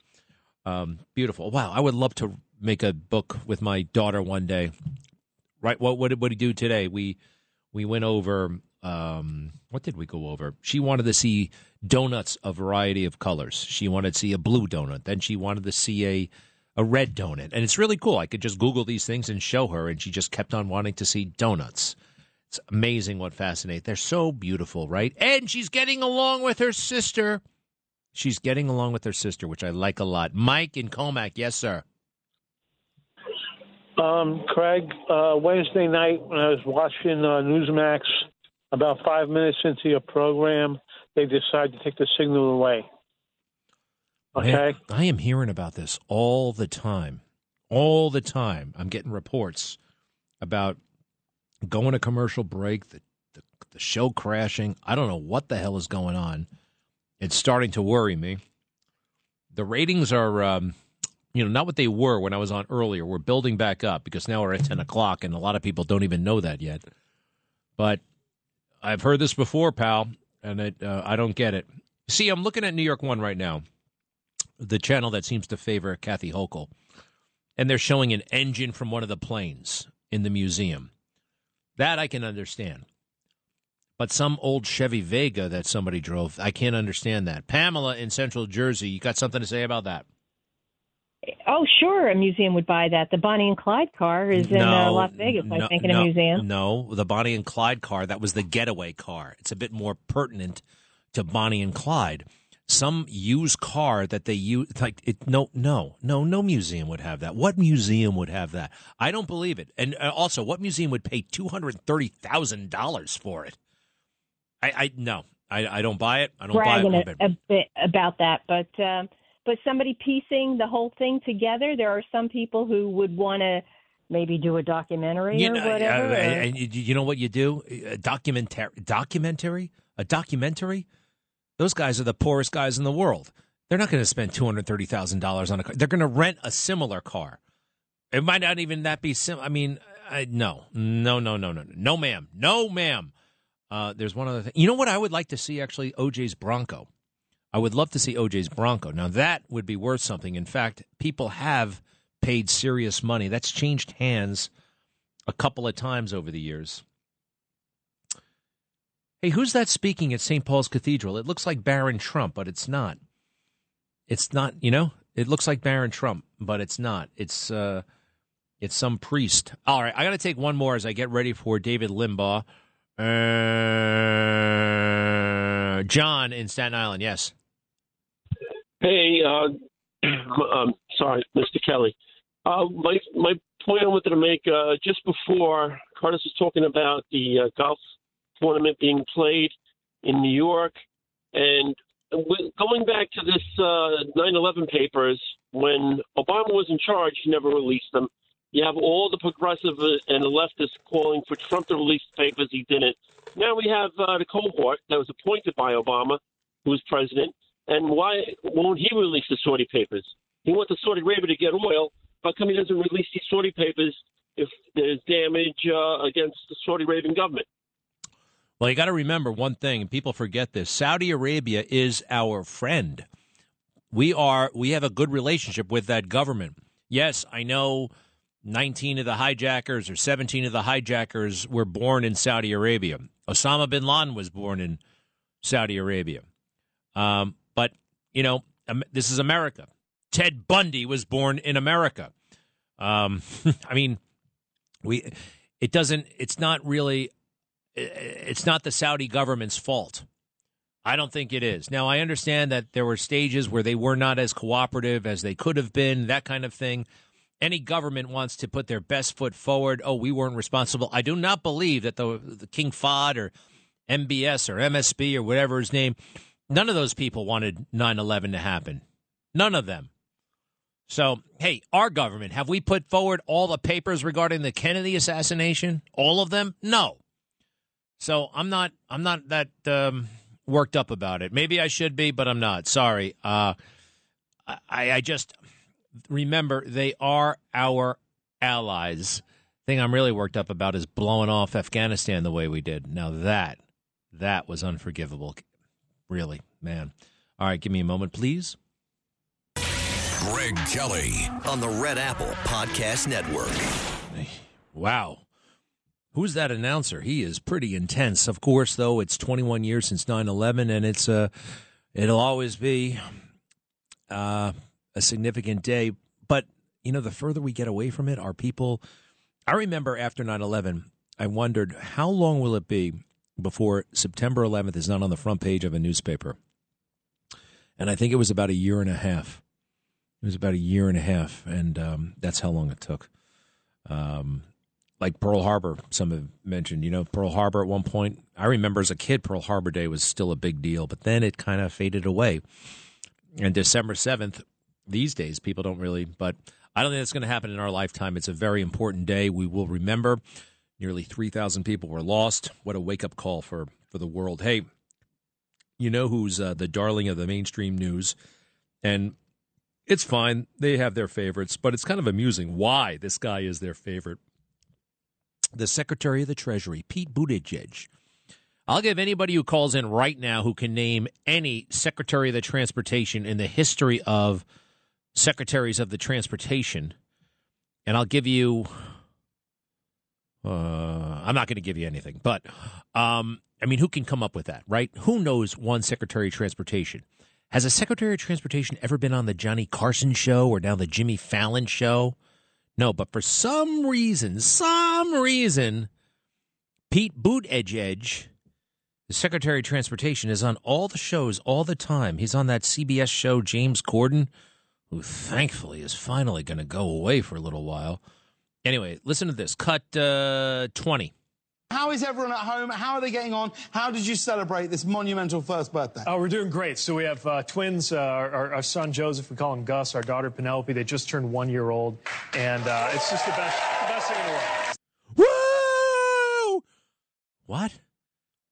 Um, beautiful. Wow, I would love to make a book with my daughter one day. Right? What what did what he do today? We we went over. Um, what did we go over? She wanted to see donuts a variety of colors. She wanted to see a blue donut. Then she wanted to see a a red donut, and it's really cool. I could just Google these things and show her, and she just kept on wanting to see donuts. It's amazing what fascinates. They're so beautiful, right? And she's getting along with her sister. She's getting along with her sister, which I like a lot. Mike in Commack, yes, sir. Um, Greg, uh, Wednesday night when I was watching uh, Newsmax, about five minutes into your program, they decided to take the signal away. Okay. I, I am hearing about this all the time. All the time. I'm getting reports about going to commercial break, the, the, the show crashing. I don't know what the hell is going on. It's starting to worry me. The ratings are, um, you know, not what they were when I was on earlier. We're building back up because now we're at 10 o'clock, and a lot of people don't even know that yet. But I've heard this before, pal, and it, uh, I don't get it. See, I'm looking at New York One right now the channel that seems to favor Kathy Hochul, and they're showing an engine from one of the planes in the museum. That I can understand. But some old Chevy Vega that somebody drove, I can't understand that. Pamela in Central Jersey, you got something to say about that? Oh, sure, a museum would buy that. The Bonnie and Clyde car is in uh, No, Las Vegas, I think, in no, a museum. No, the Bonnie and Clyde car, that was the getaway car. It's a bit more pertinent to Bonnie and Clyde. Some used car that they use, like it. No, no, no, no museum would have that. What museum would have that? I don't believe it. And uh, also, what museum would pay two hundred thirty thousand dollars for it? I, I no, I, I don't buy it. I don't bragging buy a, it. a bit about that, but um, but somebody piecing the whole thing together, there are some people who would want to maybe do a documentary You or know, whatever. uh, or- and you, you know what you do? A documentary, documentary, a documentary. Those guys are the poorest guys in the world. They're not going to spend two hundred thirty thousand dollars on a car. They're going to rent a similar car. It might not even that be sim. I mean, I, no, no, no, no, no, no, ma'am, no, ma'am. Uh, there's one other thing. You know what I would like to see? Actually, OJ's Bronco. I would love to see OJ's Bronco. Now that would be worth something. In fact, people have paid serious money. That's changed hands a couple of times over the years. Hey, who's that speaking at St. Paul's Cathedral? It looks like Barron Trump, but it's not. It's not, you know? It looks like Barron Trump, but it's not. It's uh it's some priest. All right, I got to take one more as I get ready for David Limbaugh. Uh, John in Staten Island, yes. Hey, uh, um, sorry, Mr. Kelly. Uh, my my point I wanted to make uh, just before Curtis was talking about the uh, golf tournament being played in New York, and going back to this uh, 9/11 papers, when Obama was in charge, he never released them. You have all the progressive and the leftists calling for Trump to release the papers. He didn't. Now we have uh, the cohort that was appointed by Obama, who was president. And why won't he release the Saudi papers? He wants the Saudi Arabia to get oil. How come he doesn't release these Saudi papers if there's damage uh, against the Saudi Arabian government? Well, you got to remember one thing, and people forget this. Saudi Arabia is our friend. We are we have a good relationship with that government. Yes, I know 19 of the hijackers or 17 of the hijackers were born in Saudi Arabia. Osama bin Laden was born in Saudi Arabia. Um, but, you know, this is America. Ted Bundy was born in America. Um, I mean, we it doesn't it's not really it's not the Saudi government's fault. I don't think it is. Now, I understand that there were stages where they were not as cooperative as they could have been, that kind of thing. Any government wants to put their best foot forward. Oh, we weren't responsible. I do not believe that the, the King Fahd or MBS or MSB or whatever his name, none of those people wanted 9 11 to happen. None of them. So, hey, our government, have we put forward all the papers regarding the Kennedy assassination? All of them? No. So I'm not I'm not that um, worked up about it. Maybe I should be, but I'm not. Sorry. Uh, I, I just remember they are our allies. Thing I'm really worked up about is blowing off Afghanistan the way we did. Now that that was unforgivable. Really, man. All right, give me a moment, please. Greg Kelly on the Red Apple Podcast Network. Wow. Who's that announcer? He is pretty intense. Of course, though, it's 21 years since 9/11 and it's uh it'll always be uh a significant day, but you know, the further we get away from it, our people I remember after 9/11, I wondered how long will it be before September 11th is not on the front page of a newspaper. And I think it was about a year and a half. It was about a year and a half, and um, that's how long it took. Um, like Pearl Harbor, some have mentioned. You know, Pearl Harbor at one point. I remember as a kid, Pearl Harbor Day was still a big deal, but then it kind of faded away. And December seventh, these days, people don't really. But I don't think that's going to happen in our lifetime. It's a very important day. We will remember. Nearly three thousand people were lost. What a wake up call for for the world. Hey, you know who's uh, the darling of the mainstream news, and it's fine. They have their favorites, but it's kind of amusing why this guy is their favorite. The Secretary of the Treasury, Pete Buttigieg. I'll give anybody who calls in right now who can name any Secretary of the Transportation in the history of Secretaries of the Transportation, and I'll give you. Uh, I'm not going to give you anything, but um, I mean, who can come up with that, right? Who knows one Secretary of Transportation? Has a Secretary of Transportation ever been on the Johnny Carson show or now the Jimmy Fallon show? No, but for some reason, some reason, Pete Buttigieg, the Secretary of Transportation, is on all the shows all the time. He's on that CBS show, James Corden, who thankfully is finally going to go away for a little while. Anyway, listen to this. Cut uh, 20. How is everyone at home? How are they getting on? How did you celebrate this monumental first birthday? Oh, we're doing great. So we have uh, twins. Uh, our, our, son Joseph, we call him Gus. Our daughter Penelope. They just turned one year old, and uh, it's just the best, the best thing in the world. Woo! What?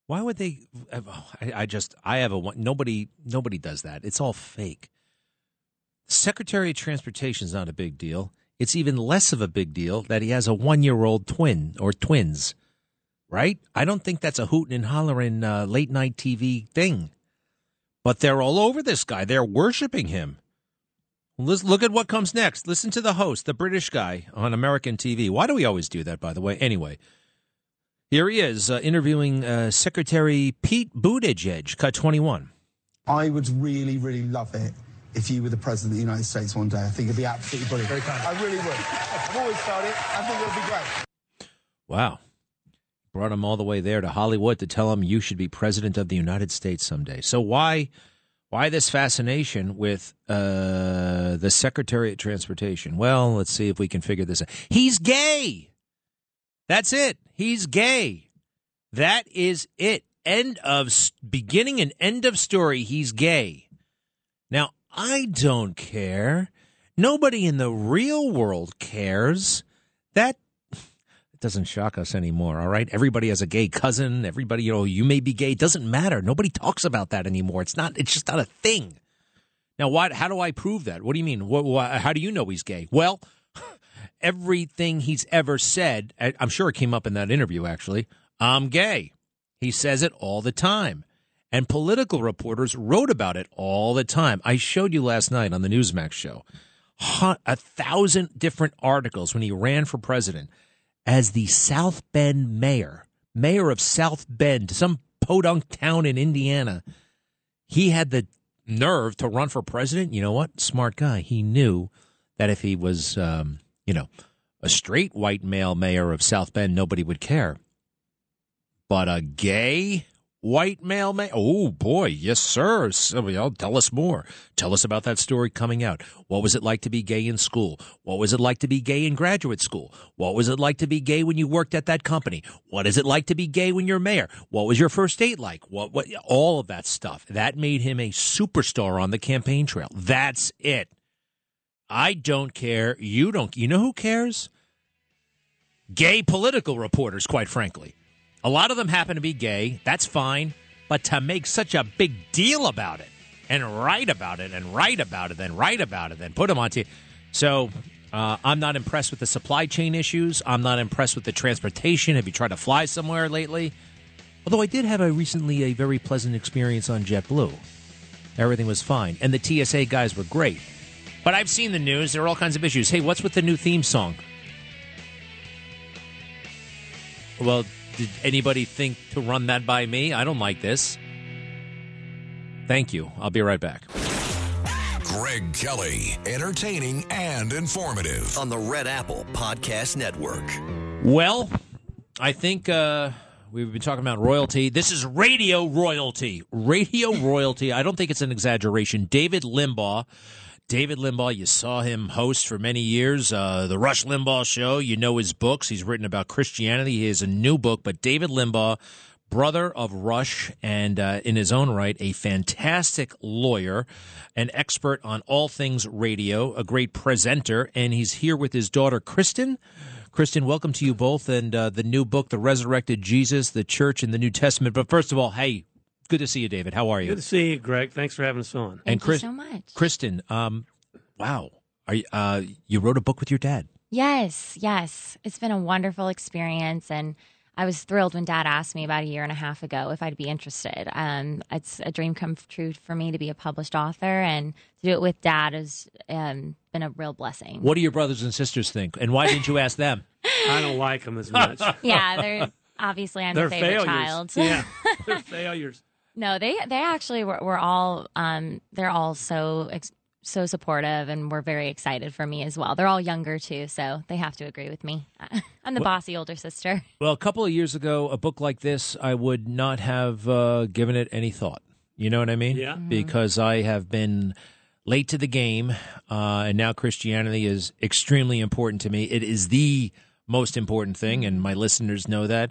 Why would they? I, I just, I have a one. Nobody, nobody does that. It's all fake. Secretary of Transportation is not a big deal. It's even less of a big deal that he has a one-year-old twin or twins right? I don't think that's a hooting and hollering uh, late night TV thing. But they're all over this guy. They're worshiping him. Let's look at what comes next. Listen to the host, the British guy on American TV. Why do we always do that, by the way? Anyway, here he is uh, interviewing uh, Secretary Pete Buttigieg, cut 21. I would really, really love it if you were the president of the United States one day. I think it'd be absolutely brilliant. Very kind. I really would. I've always felt it. I think it would be great. Wow brought him all the way there to Hollywood to tell him you should be president of the United States someday. So why why this fascination with uh, the Secretary of Transportation? Well, let's see if we can figure this out. He's gay. That's it. He's gay. That is it. End of beginning and end of story. He's gay. Now, I don't care. Nobody in the real world cares. That it doesn't shock us anymore. All right. Everybody has a gay cousin. Everybody, you know, you may be gay. It doesn't matter. Nobody talks about that anymore. It's not, it's just not a thing. Now, what, how do I prove that? What do you mean? What, how do you know he's gay? Well, everything he's ever said, I'm sure it came up in that interview, actually. I'm gay. He says it all the time. And political reporters wrote about it all the time. I showed you last night on the Newsmax show a thousand different articles when he ran for president as the South Bend mayor, mayor of South Bend, some podunk town in Indiana. He had the nerve to run for president. You know what? Smart guy. He knew that if he was, um, you know, a straight white male mayor of South Bend, nobody would care. But a gay white male man. Oh boy, yes, sir. Tell us more. Tell us about that story coming out. What was it like to be gay in school? What was it like to be gay in graduate school? What was it like to be gay when you worked at that company? What is it like to be gay when you're mayor? What was your first date like? What, what, all of that stuff. That made him a superstar on the campaign trail. That's it. I don't care. You don't. You know who cares? Gay political reporters, quite frankly. A lot of them happen to be gay. That's fine. But to make such a big deal about it and write about it and write about it, and write about it, and put them on TV. So uh, I'm not impressed with the supply chain issues. I'm not impressed with the transportation. Have you tried to fly somewhere lately? Although I did have a recently a very pleasant experience on JetBlue. Everything was fine. And the TSA guys were great. But I've seen the news. There are all kinds of issues. Hey, what's with the new theme song? Well, did anybody think to run that by me? I don't like this. Thank you. I'll be right back. Greg Kelly, entertaining and informative on the Red Apple Podcast Network. Well, I think uh, we've been talking about royalty. This is radio royalty. Radio royalty. I don't think it's an exaggeration. David Limbaugh David Limbaugh, you saw him host for many years, uh, the Rush Limbaugh Show. You know his books. He's written about Christianity. He has a new book, but David Limbaugh, brother of Rush, and uh, in his own right, a fantastic lawyer, an expert on all things radio, a great presenter, and he's here with his daughter, Christen. Christen, welcome to you both and uh, the new book, The Resurrected Jesus, the Church and the New Testament. But first of all, hey, Good to see you, David. How are you? Good to see you, Greg. Thanks for having us on. Thank and Chris, you so much. Christen, um, wow. Are you, uh, you wrote a book with your dad? Yes, yes. It's been a wonderful experience. And I was thrilled when dad asked me about a year and a half ago if I'd be interested. Um, it's a dream come true for me to be a published author, and to do it with dad has um, been a real blessing. What do your brothers and sisters think? And why didn't you ask them? I don't like them as much. yeah, they're obviously I'm they're the favorite failures. child. yeah, they're failures. No, they they actually were, were all um they're all so ex- so supportive and were very excited for me as well. They're all younger too, so they have to agree with me. I'm the Well- bossy older sister. Well, a couple of years ago, a book like this, I would not have uh, given it any thought. You know what I mean? Yeah. Mhm. Because I have been late to the game, uh, and now Christianity is extremely important to me. It is the most important thing, and my listeners know that.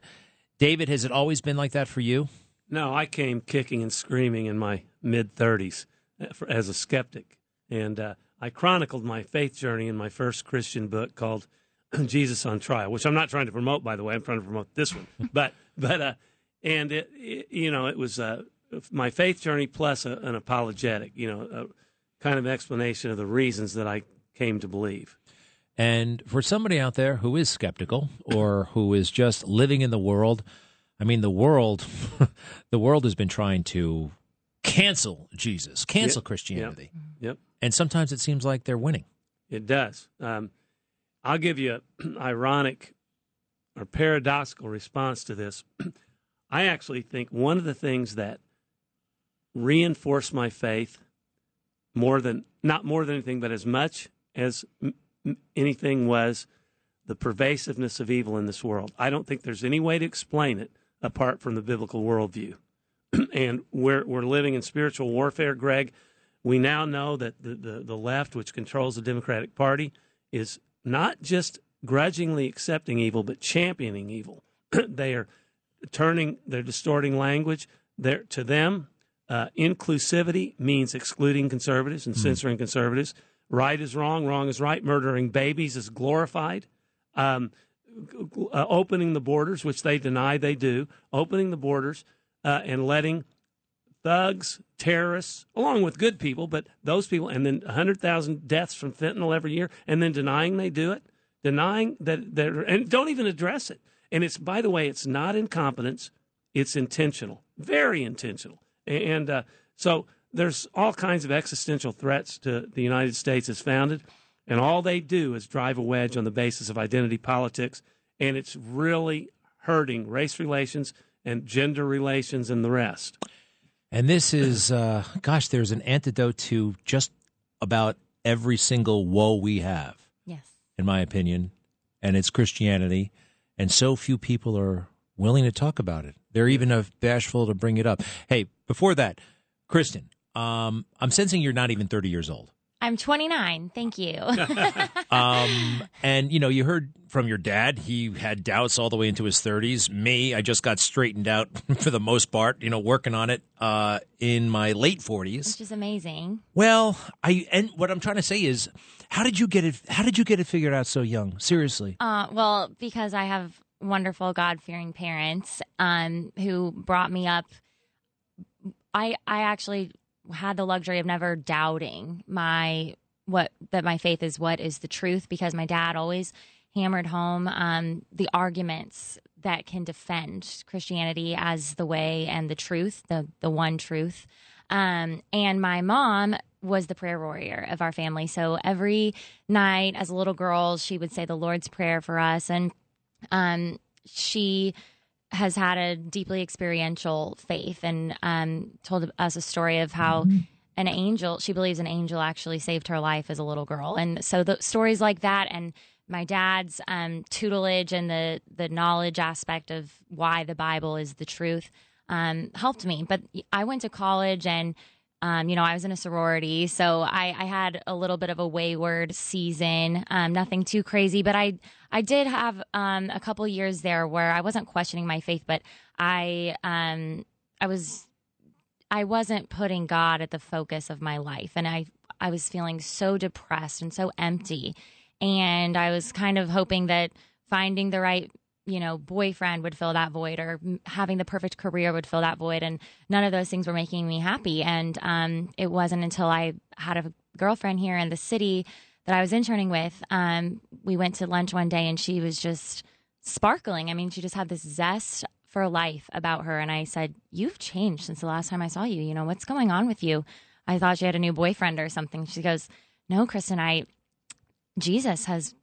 David, has it always been like that for you? No, I came kicking and screaming in my mid 30s as a skeptic. And uh, I chronicled my faith journey in my first Christian book called Jesus on Trial, which I'm not trying to promote, by the way. I'm trying to promote this one. but, but, uh, and it, it, you know, it was uh, my faith journey plus a, an apologetic, you know, a kind of explanation of the reasons that I came to believe. And for somebody out there who is skeptical or who is just living in the world, I mean, the world, the world has been trying to cancel Jesus, cancel Yep, Christianity. Yep. yep. And sometimes it seems like they're winning. It does. Um, I'll give you an ironic or paradoxical response to this. I actually think one of the things that reinforced my faith more than, not more than anything, but as much as m- anything was the pervasiveness of evil in this world. I don't think there's any way to explain it apart from the biblical worldview. and we're, we're living in spiritual warfare, Greg. We now know that the, the, the left, which controls the Democratic Party, is not just grudgingly accepting evil, but championing evil. they are turning, they're distorting language. They're, to them, uh, inclusivity means excluding conservatives and censoring conservatives. Right is wrong, wrong is right. Murdering babies is glorified. Um, uh, opening the borders, which they deny they do, opening the borders uh, and letting thugs, terrorists, along with good people, but those people, and then 100,000 deaths from fentanyl every year, and then denying they do it, denying that they're, and don't even address it. And it's, by the way, it's not incompetence, it's intentional, very intentional. And uh, so there's all kinds of existential threats to the United States as founded, and all they do is drive a wedge on the basis of identity politics, and it's really hurting race relations and gender relations and the rest. And this is, uh, gosh, there's an antidote to just about every single woe we have. Yes. In my opinion, and it's Christianity, and so few people are willing to talk about it. They're even bashful to bring it up. Hey, before that, Christen, um, I'm sensing you're not even 30 years old. I'm 29. Thank you. Um, and you know, you heard from your dad; he had doubts all the way into his 30s. Me, I just got straightened out for the most part. You know, working on it uh, in my late 40s. Which is amazing. Well, I and what I'm trying to say is, how did you get it? How did you get it figured out so young? Seriously. Uh, well, because I have wonderful God fearing parents um, who brought me up. I I actually had the luxury of never doubting my what that my faith is what is the truth because my dad always hammered home um, the arguments that can defend Christianity as the way and the truth, the the one truth. Um, and my mom was the prayer warrior of our family. So every night as a little girl, she would say the Lord's Prayer for us. And um, she has had a deeply experiential faith and um, told us a story of how an angel, she believes an angel actually saved her life as a little girl. And so the stories like that and my dad's um, tutelage and the, the knowledge aspect of why the Bible is the truth um, helped me. But I went to college and um, you know, I was in a sorority, so I, I had a little bit of a wayward season. Um, nothing too crazy, but I I did have um, a couple years there where I wasn't questioning my faith, but I um, I was I wasn't putting God at the focus of my life, and I I was feeling so depressed and so empty, and I was kind of hoping that finding the right you know, boyfriend would fill that void or having the perfect career would fill that void. And none of those things were making me happy. And um, it wasn't until I had a girlfriend here in the city that I was interning with. Um, we went to lunch one day and she was just sparkling. I mean, she just had this zest for life about her. And I said, You've changed since the last time I saw you. You know, what's going on with you? I thought she had a new boyfriend or something. She goes, No, Christen, I, Jesus has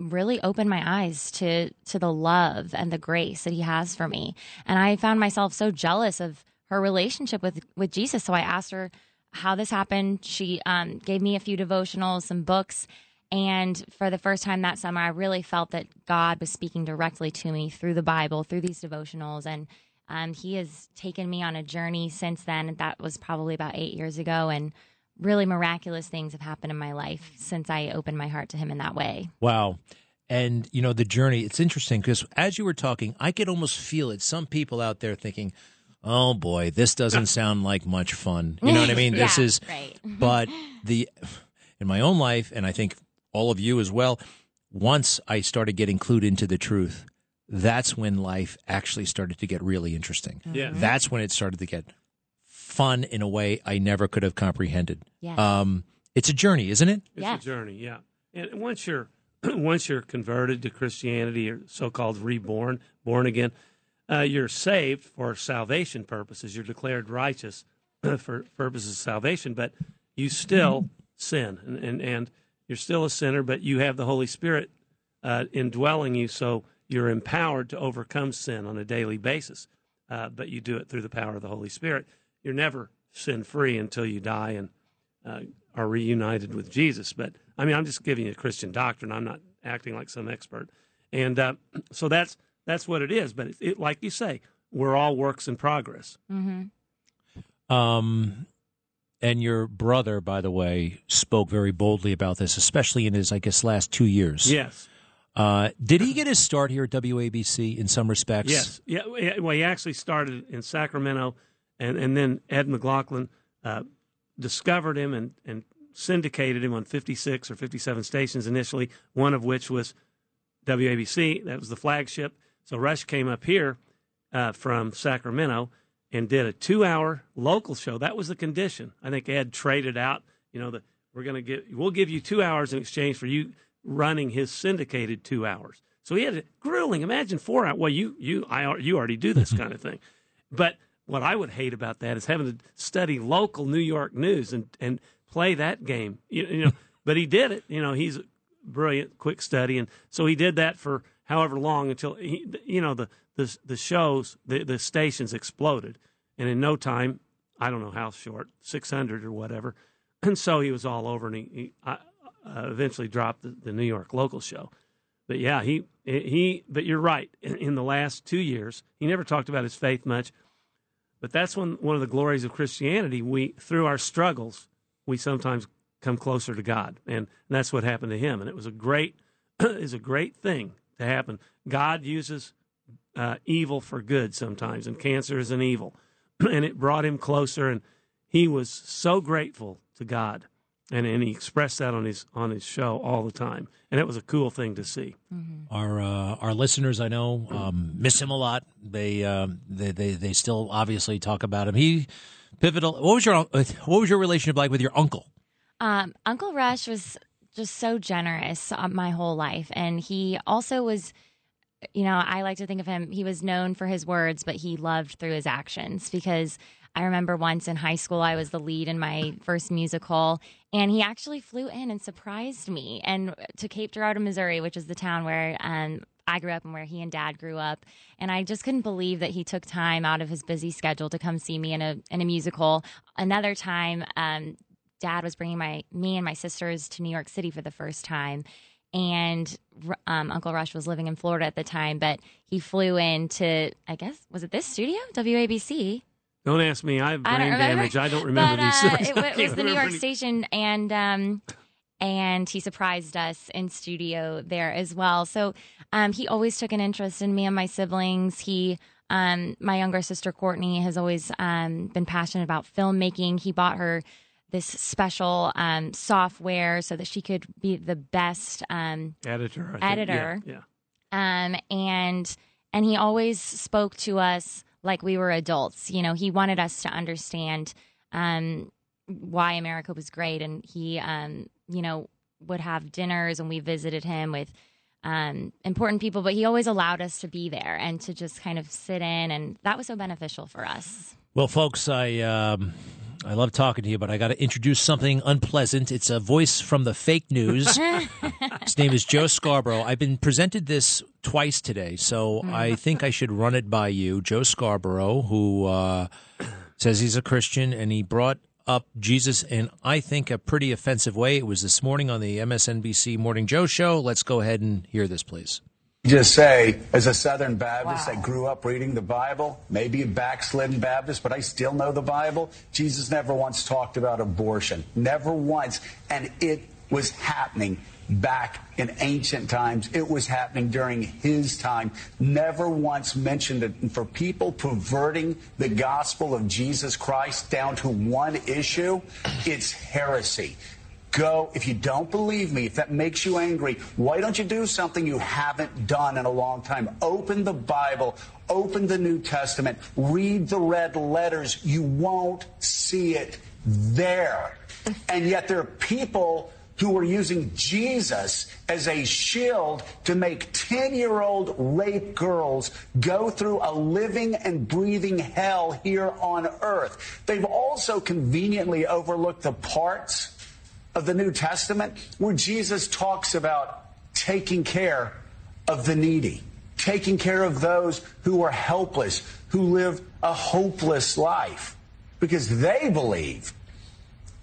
really opened my eyes to to the love and the grace that he has for me and i found myself so jealous of her relationship with with Jesus. So I asked her how this happened. She um, gave me a few devotionals, some books, and for the first time that summer, I really felt that God was speaking directly to me through the Bible, through these devotionals, and um, He has taken me on a journey since then. That was probably about eight years ago, and really miraculous things have happened in my life since I opened my heart to Him in that way. Wow. And, you know, the journey, it's interesting because as you were talking, I could almost feel it. Some people out there thinking, oh boy, this doesn't sound like much fun. You know what I mean? This Yeah, is, right. but the, in my own life, and I think all of you as well, once I started getting clued into the truth, that's when life actually started to get really interesting. Yeah. That's when it started to get fun in a way I never could have comprehended. Yes. Um, it's a journey, isn't it? It's a journey, yeah. And once you're once you're converted to Christianity or so-called reborn, born again, uh, you're saved for salvation purposes. You're declared righteous for purposes of salvation, but you still sin, and, and and you're still a sinner, but you have the Holy Spirit uh, indwelling you, so you're empowered to overcome sin on a daily basis. Uh, but you do it through the power of the Holy Spirit. You're never sin free until you die and uh, are reunited with Jesus. But I mean, I'm just giving you a Christian doctrine. I'm not acting like some expert. And uh, so that's that's what it is. But it, it, like you say, we're all works in progress. Mm-hmm. Um, and your brother, by the way, spoke very boldly about this, especially in his, I guess, last two years. Yes. Uh, did he get his start here at WABC in some respects? Yes. Yeah. yeah, Well, he actually started in Sacramento, and, and then Ed McLaughlin uh, discovered him and, and syndicated him on 56 or 57 stations initially, one of which was WABC. That was the flagship. So Rush came up here uh, from Sacramento and did a two-hour local show. That was the condition. I think Ed traded out. You know, that we're going to get, we'll give you two hours in exchange for you running his syndicated two hours. So he had a grueling. Imagine four hours. Well, you you I you already do this kind of thing, but what I would hate about that is having to study local New York news and and play that game. You, you know, but he did it. You know, he's a brilliant, quick study, and so he did that for however long until he, you know the the the shows the the stations exploded, and in no time, I don't know how short, six hundred or whatever, and so he was all over, and he, he I, uh, eventually dropped the, the New York local show. But yeah, he he. But you're right. In, in the last two years, he never talked about his faith much. But that's one one of the glories of Christianity. We through our struggles, we sometimes come closer to God, and that's what happened to him. And it was a great is a great thing to happen. God uses uh, evil for good sometimes, and cancer is an evil, and it brought him closer. And he was so grateful to God, and and he expressed that on his on his show all the time, and it was a cool thing to see. Our uh, our listeners, I know, um, miss him a lot. They, um, they they they still obviously talk about him. He pivotal. What was your uh, what was your relationship like with your uncle? Um, Uncle Rush was just so generous uh, my whole life, and he also was. You know, I like to think of him. He was known for his words, but he loved through his actions. Because I remember once in high school, I was the lead in my first musical, and he actually flew in and surprised me and to Cape Girardeau, Missouri, which is the town where um, I grew up and where he and Dad grew up. And I just couldn't believe that he took time out of his busy schedule to come see me in a in a musical. Another time, um, Dad was bringing my me and my sisters to New York City for the first time, and um, Uncle Rush was living in Florida at the time, but he flew in to I guess was it this studio WABC. Don't ask me. I have I brain remember. damage. I don't remember but, these uh, stories. It, was the New York any- station, and um, and he surprised us in studio there as well. So um, he always took an interest in me and my siblings. He, um, my younger sister Courtney, has always um, been passionate about filmmaking. He bought her this special um, software so that she could be the best um, editor. I think. editor. Yeah. yeah. um, and and he always spoke to us like we were adults. You know, he wanted us to understand um, why America was great, and he, um, you know, would have dinners, and we visited him with um, important people. But he always allowed us to be there and to just kind of sit in, and that was so beneficial for us. Well, folks, I um, I love talking to you, but I got to introduce something unpleasant. It's a voice from the fake news. His name is Joe Scarborough. I've been presented this twice today, so I think I should run it by you. Joe Scarborough, who uh, says he's a Christian, and he brought up Jesus in, I think, a pretty offensive way. It was this morning on the MSNBC Morning Joe show. Let's go ahead and hear this, please. Just say, as a Southern Baptist that grew up reading the Bible, maybe a backslidden Baptist, but I still know the Bible. Jesus never once talked about abortion. Never once. And it was happening back in ancient times. It was happening during his time. Never once mentioned it. And for people perverting the gospel of Jesus Christ down to one issue, it's heresy. Go, if you don't believe me, if that makes you angry, why don't you do something you haven't done in a long time? Open the Bible, open the New Testament, read the red letters. You won't see it there. And yet there are people who are using Jesus as a shield to make 10 year old rape girls go through a living and breathing hell here on earth. They've also conveniently overlooked the parts of the New Testament where Jesus talks about taking care of the needy, taking care of those who are helpless, who live a hopeless life, because they believe,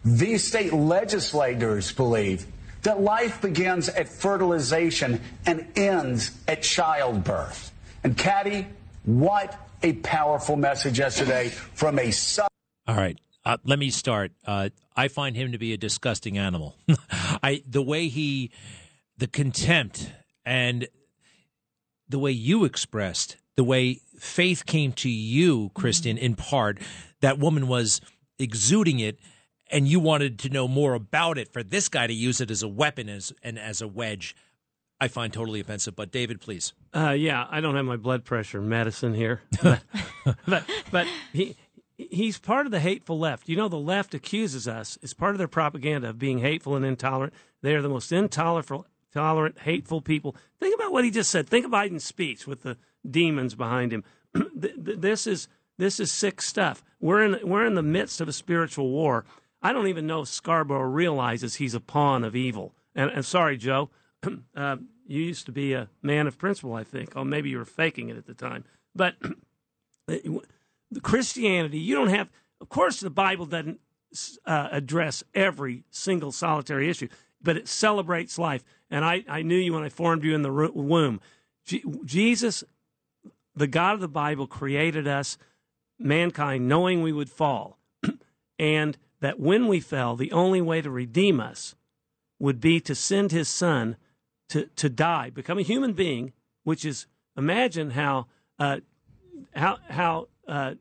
these state legislators believe, that life begins at fertilization and ends at childbirth. And Caddy, what a powerful message yesterday from a. All right. Uh, let me start. Uh, I find him to be a disgusting animal. I the way he, the contempt and the way you expressed, the way faith came to you, Christen, in part, that woman was exuding it, and you wanted to know more about it. For this guy to use it as a weapon as and as a wedge, I find totally offensive. But David, please. Uh, yeah, I don't have my blood pressure medicine here, but but, but he he's part of the hateful left. You know, the left accuses us as part of their propaganda of being hateful and intolerant. They are the most intolerant, tolerant, hateful people. Think about what he just said. Think of Biden's speech with the demons behind him. this is this is sick stuff. We're in we're in the midst of a spiritual war. I don't even know if Scarborough realizes he's a pawn of evil. And, and sorry, Joe, uh, you used to be a man of principle, I think. Oh, maybe you were faking it at the time. But Christianity, you don't have, of course, the Bible doesn't uh, address every single solitary issue, but it celebrates life. And I, I knew you when I formed you in the womb. Jesus, the God of the Bible, created us, mankind, knowing we would fall. and that when we fell, the only way to redeem us would be to send his son to, to die, become a human being, which is, imagine how, uh, how, how uh,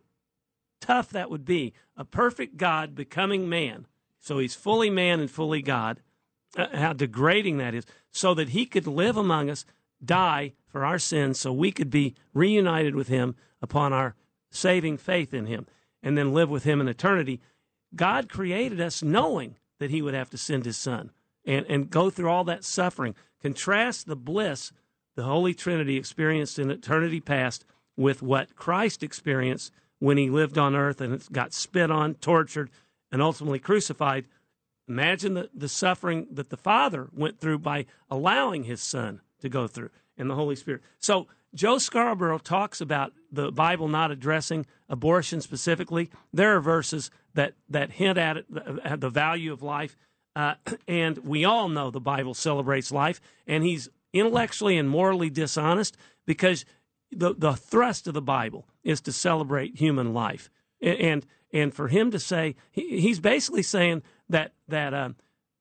tough that would be. A perfect God becoming man. So he's fully man and fully God. Uh, how degrading that is. So that he could live among us, die for our sins, so we could be reunited with him upon our saving faith in him, and then live with him in eternity. God created us knowing that he would have to send his son and, and go through all that suffering. Contrast the bliss the Holy Trinity experienced in eternity past with what Christ experienced when he lived on earth and got spit on, tortured, and ultimately crucified. Imagine the, the suffering that the Father went through by allowing his Son to go through and the Holy Spirit. So, Joe Scarborough talks about the Bible not addressing abortion specifically. There are verses that, that hint at it, the, the value of life. Uh, and we all know the Bible celebrates life, and he's intellectually and morally dishonest because the the thrust of the Bible is to celebrate human life, and and for him to say he, he's basically saying that that uh,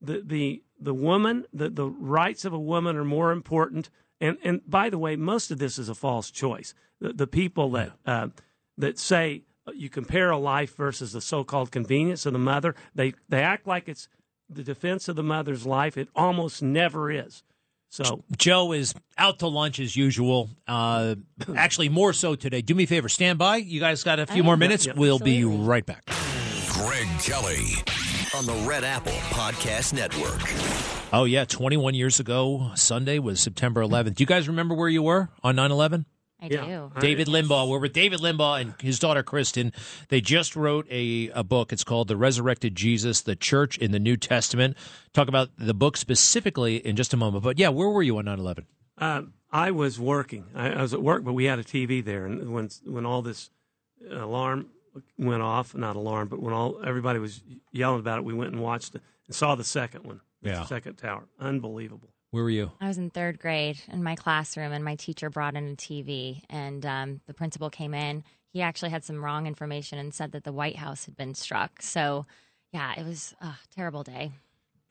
the the the woman the the rights of a woman are more important. And and by the way, most of this is a false choice. The, the people that uh, that say you compare a life versus the so-called convenience of the mother, they they act like it's the defense of the mother's life. It almost never is. So Joe is out to lunch as usual. Uh, actually, more so today. Do me a favor, stand by. You guys got a few more minutes. we'll be right back. Greg Kelly on the Red Apple Podcast Network. Oh yeah, 21 years ago, Sunday was September 11th. Do you guys remember where you were on 9/11? I Yeah. do. David Limbaugh. We're with David Limbaugh and his daughter Christen. They just wrote a, a book. It's called The Resurrected Jesus, the Church in the New Testament. Talk about the book specifically in just a moment. But yeah, where were you on 9 11? Um, I was working. I, I was at work, but we had a TV there, and when when all this alarm went off, not alarm, but when all everybody was yelling about it, we went and watched it and saw the second one, the Yeah. second tower. Unbelievable. Where were you? I was in third grade in my classroom, and my teacher brought in a TV, and um, the principal came in. He actually had some wrong information and said that the White House had been struck. So, yeah, it was a terrible day.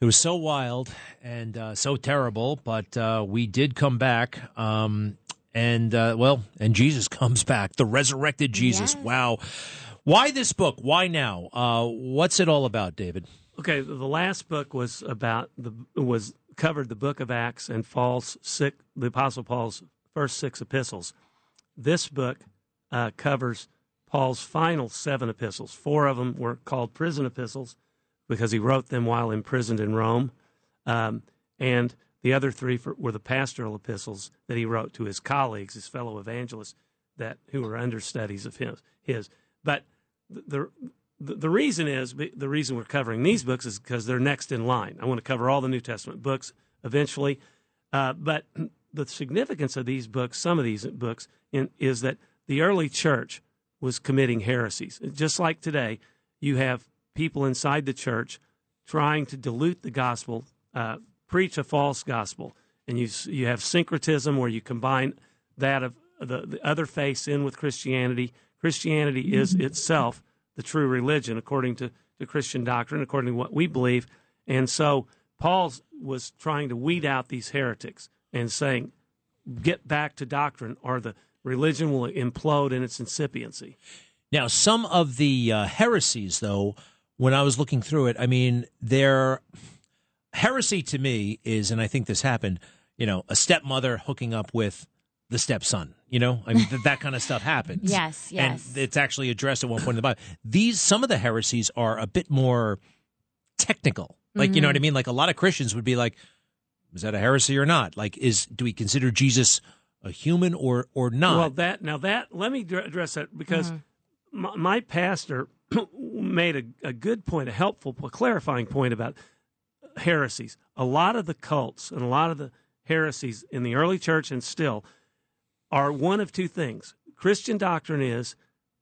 It was so wild and uh, so terrible, but uh, we did come back. Um, and, uh, well, and Jesus comes back, the resurrected Jesus. Wow. Why this book? Why now? Uh, what's it all about, David? Okay, the last book was about the was covered the book of Acts and Paul's six, the Apostle Paul's first six epistles. This book uh, covers Paul's final seven epistles. Four of them were called prison epistles because he wrote them while imprisoned in Rome, um, and the other three for, were the pastoral epistles that he wrote to his colleagues, his fellow evangelists, that who were understudies of his. His, but the the, reason is the reason we're covering these books is because they're next in line. I want to cover all the New Testament books eventually, uh, but the significance of these books, some of these books, in, is that the early church was committing heresies. Just like today, you have people inside the church trying to dilute the gospel, uh, preach a false gospel, and you you have syncretism where you combine that of the, the other faiths in with Christianity. Christianity is itself the true religion according to, to Christian doctrine, according to what we believe. And so Paul was trying to weed out these heretics and saying, get back to doctrine or the religion will implode in its incipiency. Now, some of the uh, heresies, though, when I was looking through it, I mean, they're heresy to me is, and I think this happened, you know, a stepmother hooking up with the stepson. You know, I mean, th- that kind of stuff happens. Yes, yes. And it's actually addressed at one point in the Bible. These, some of the heresies are a bit more technical. Like, you know what I mm-hmm. mean? Like, a lot of Christians would be like, is that a heresy or not? Like, is, do we consider Jesus a human or, or not? Well, that now that let me address that because mm-hmm. my, my pastor made a, a good point, a helpful, a clarifying point about heresies. A lot of the cults and a lot of the heresies in the early church and still are one of two things. Christian doctrine is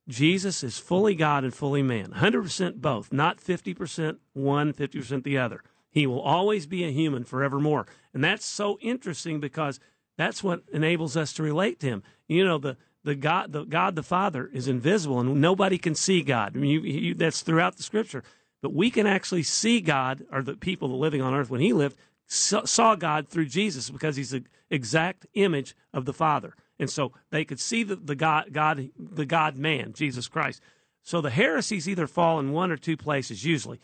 Jesus is fully God and fully man, 100% both, not 50% one, 50% the other. He will always be a human forevermore. And that's so interesting because that's what enables us to relate to him. You know, the the God, the God the Father is invisible, and nobody can see God. I mean, you, you, that's throughout the Scripture. But we can actually see God, or the people living on earth when He lived saw God through Jesus because He's the exact image of the Father, and so they could see the, the God, God, the God Man, Jesus Christ. So the heresies either fall in one or two places. Usually,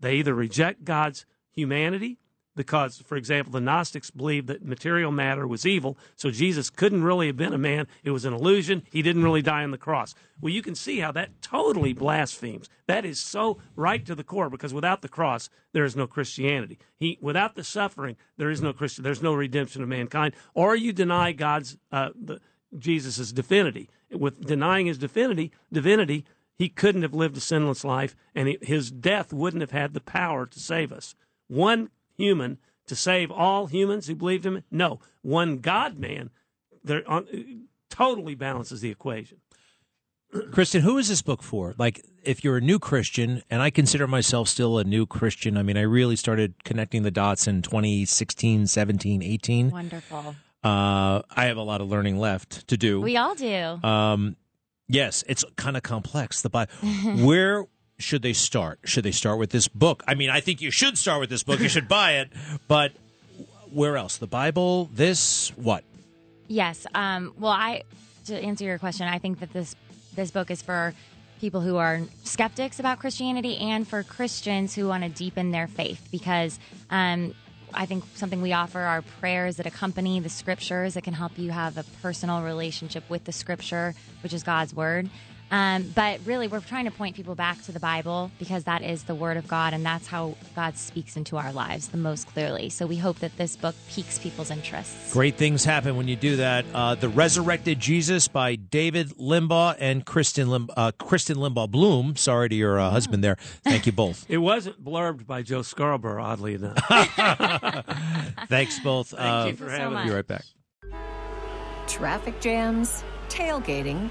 they either reject God's humanity because, for example, the Gnostics believed that material matter was evil, so Jesus couldn't really have been a man. It was an illusion. He didn't really die on the cross. Well, you can see how that totally blasphemes. That is so right to the core because without the cross, there is no Christianity. He, without the suffering, there is no Christian. There's no redemption of mankind. Or you deny God's uh, the, Jesus' divinity. With denying his divinity, divinity, he couldn't have lived a sinless life, and his death wouldn't have had the power to save us. One human to save all humans who believed him? No, one God man there totally balances the equation. Christen, who is this book for? Like, if you're a new Christian, and I consider myself still a new Christian, I mean, I really started connecting the dots in 2016, 17, 18. Wonderful. Uh, I have a lot of learning left to do. We all do. Um, yes, it's kind of complex. The Bible. Where should they start? Should they start with this book? I mean, I think you should start with this book. You should buy it. But where else? The Bible. This what? Yes. Um, well, I to answer your question, I think that this this book is for people who are skeptics about Christianity and for Christians who want to deepen their faith because um, I think something we offer are prayers that accompany the scriptures that can help you have a personal relationship with the scripture, which is God's word. Um, but really, we're trying to point people back to the Bible because that is the Word of God, and that's how God speaks into our lives the most clearly. So we hope that this book piques people's interests. Great things happen when you do that. Uh, the Resurrected Jesus by David Limbaugh and Christen Lim- uh, Christen Limbaugh Bloom. Sorry to your uh, husband there. Thank you both. It wasn't blurbed by Joe Scarborough, oddly enough. Thanks both. Thank Uh, you for having Be right back. Traffic jams, tailgating,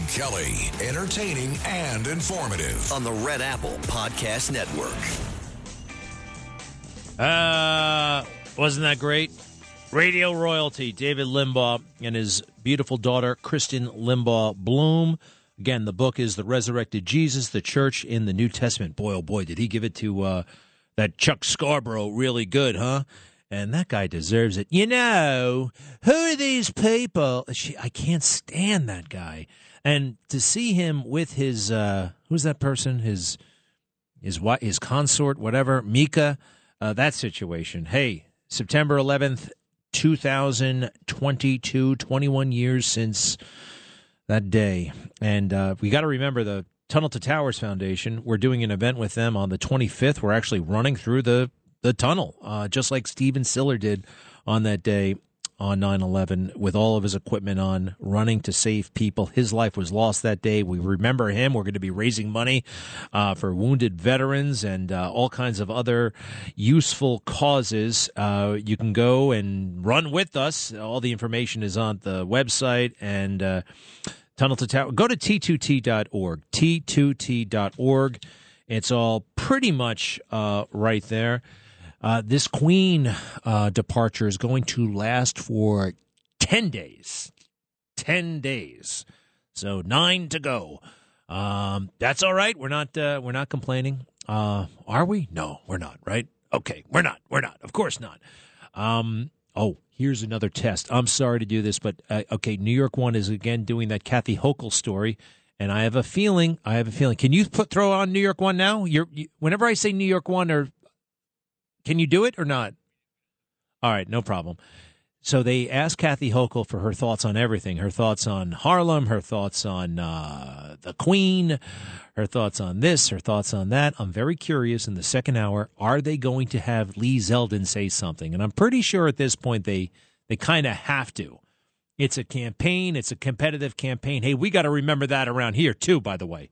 Greg Kelly, entertaining and informative. On the Red Apple Podcast Network. Uh, wasn't that great? Radio royalty, David Limbaugh and his beautiful daughter, Christen Limbaugh Bloom. Again, the book is The Resurrected Jesus, the Church in the New Testament. Boy, oh boy, did he give it to uh, that Chuck Scarborough really good, huh? And that guy deserves it. You know, who are these people? She, I can't stand that guy. And to see him with his, uh, who's that person? His, his what? His consort, whatever, Mika. Uh, that situation. Hey, September 11th, 2022, 21 years since that day. And uh, we got to remember the Tunnel to Towers Foundation. We're doing an event with them on the 25th. We're actually running through the, the tunnel, uh, just like Stephen Siller did on that day on 9 11 with all of his equipment on, running to save people. His life was lost that day. We remember him. We're going to be raising money uh, for wounded veterans and uh, all kinds of other useful causes. Uh, you can go and run with us. All the information is on the website and uh, Tunnel to Tower. Go to t2t.org. t2t.org. It's all pretty much uh, right there. Uh, this Queen uh, departure is going to last for 10 days. 10 days. So nine to go. Um, that's all right. We're not uh, we're not complaining. Uh, are we? No, we're not. Right? Okay, we're not. We're not. Of course not. Um, oh, here's another test. I'm sorry to do this, but uh, okay. New York One is again doing that Kathy Hochul story, and I have a feeling. I have a feeling. Can you put throw on New York One now? You're you, whenever I say New York One, or can you do it or not? All right, no problem. So they asked Kathy Hochul for her thoughts on everything her thoughts on Harlem, her thoughts on uh, the Queen, her thoughts on this, her thoughts on that. I'm very curious in the second hour, are they going to have Lee Zeldin say something? And I'm pretty sure at this point they, they kind of have to. It's a campaign, it's a competitive campaign. Hey, we got to remember that around here, too, by the way.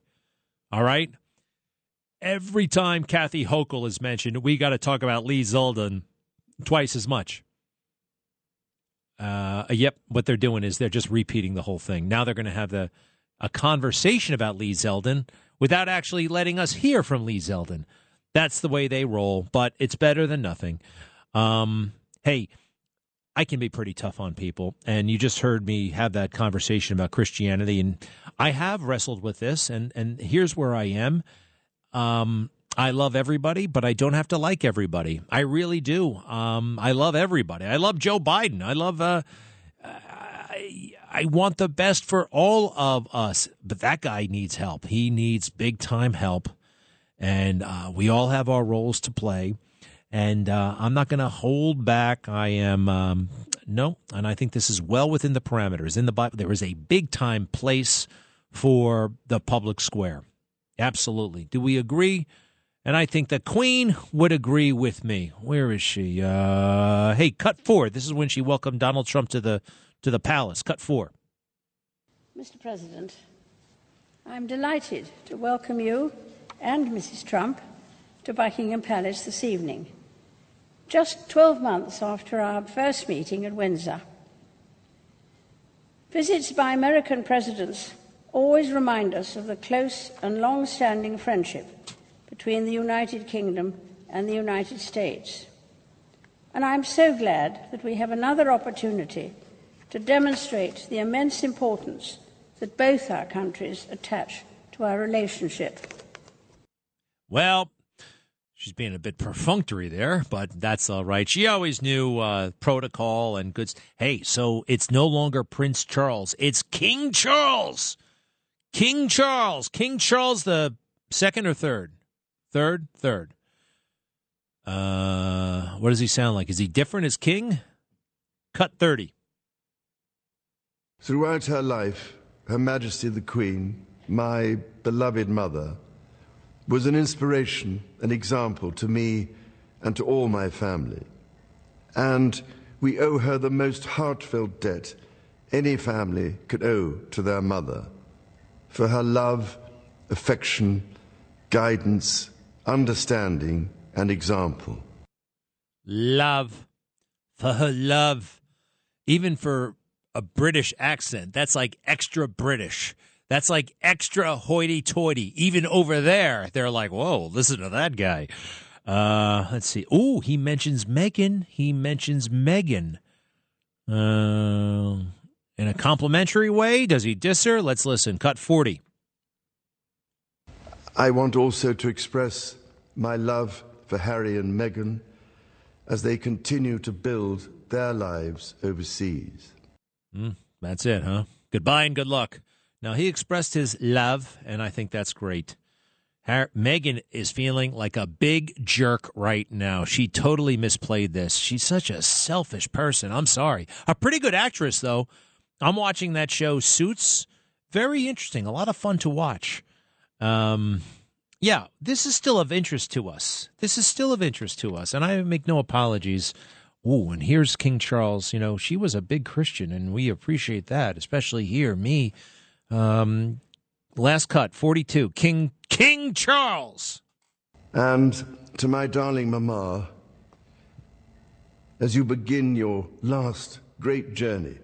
All right? Every time Kathy Hochul is mentioned, we got to talk about Lee Zeldin twice as much. Uh, yep, what they're doing is they're just repeating the whole thing. Now they're going to have the a conversation about Lee Zeldin without actually letting us hear from Lee Zeldin. That's the way they roll, but it's better than nothing. Um, hey, I can be pretty tough on people, and you just heard me have that conversation about Christianity, and I have wrestled with this, and and here's where I am. Um, I love everybody, but I don't have to like everybody. I really do. Um, I love everybody. I love Joe Biden. I love. Uh, I, I want the best for all of us, but that guy needs help. He needs big time help, and uh, we all have our roles to play. And uh, I'm not going to hold back. I am um, no, and I think this is well within the parameters in the Bible. There is a big time place for the public square. Absolutely. Do we agree? And I think the Queen would agree with me. Where is she? Uh, hey, cut four. This is when she welcomed Donald Trump to the to the palace. Cut four. Mr. President, I'm delighted to welcome you and Mrs. Trump to Buckingham Palace this evening, just 12 months after our first meeting at Windsor. Visits by American presidents always remind us of the close and long standing friendship between the United Kingdom and the United States. And I'm so glad that we have another opportunity to demonstrate the immense importance that both our countries attach to our relationship. Well, she's being a bit perfunctory there, but that's all right. She always knew uh, protocol and goods. Hey, so it's no longer Prince Charles; it's King Charles. King Charles, King Charles the second or third, third, third. Uh, what does he sound like? Is he different as king? Cut thirty. Throughout her life, Her Majesty the Queen, my beloved mother, was an inspiration, an example to me and to all my family. And we owe her the most heartfelt debt any family could owe to their mother for her love, affection, guidance, understanding, and example. Love. For her love. Even for a British accent, that's like extra British. That's like extra hoity toity. Even over there, they're like, whoa, listen to that guy. Uh, let's see. Oh, he mentions Meghan. He mentions Meghan. Uh, in a complimentary way? Does he diss her? Let's listen. Cut 40. I want also to express my love for Harry and Meghan as they continue to build their lives overseas. Mm, that's it, huh? Goodbye and good luck. Now, he expressed his love, and I think that's great. Meghan is feeling like a big jerk right now. She totally misplayed this. She's such a selfish person. I'm sorry. A pretty good actress, though. I'm watching that show, Suits. Very interesting. A lot of fun to watch. Um, yeah, this is still of interest to us. This is still of interest to us, and I make no apologies. Ooh, and here's King Charles. You know, she was a big Christian, and we appreciate that, especially here, me. Um, last cut, 42. King King Charles. And to my darling Mama, as you begin your last great journey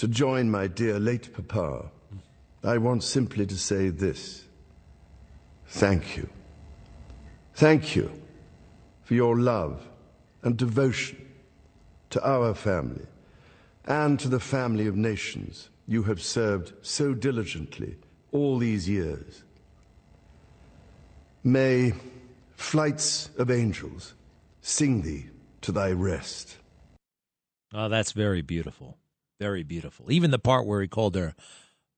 to join my dear late Papa, I want simply to say this. Thank you. Thank you for your love and devotion to our family and to the family of nations you have served so diligently all these years. May flights of angels sing thee to thy rest. Oh, that's very beautiful. Very beautiful. Even the part where he called her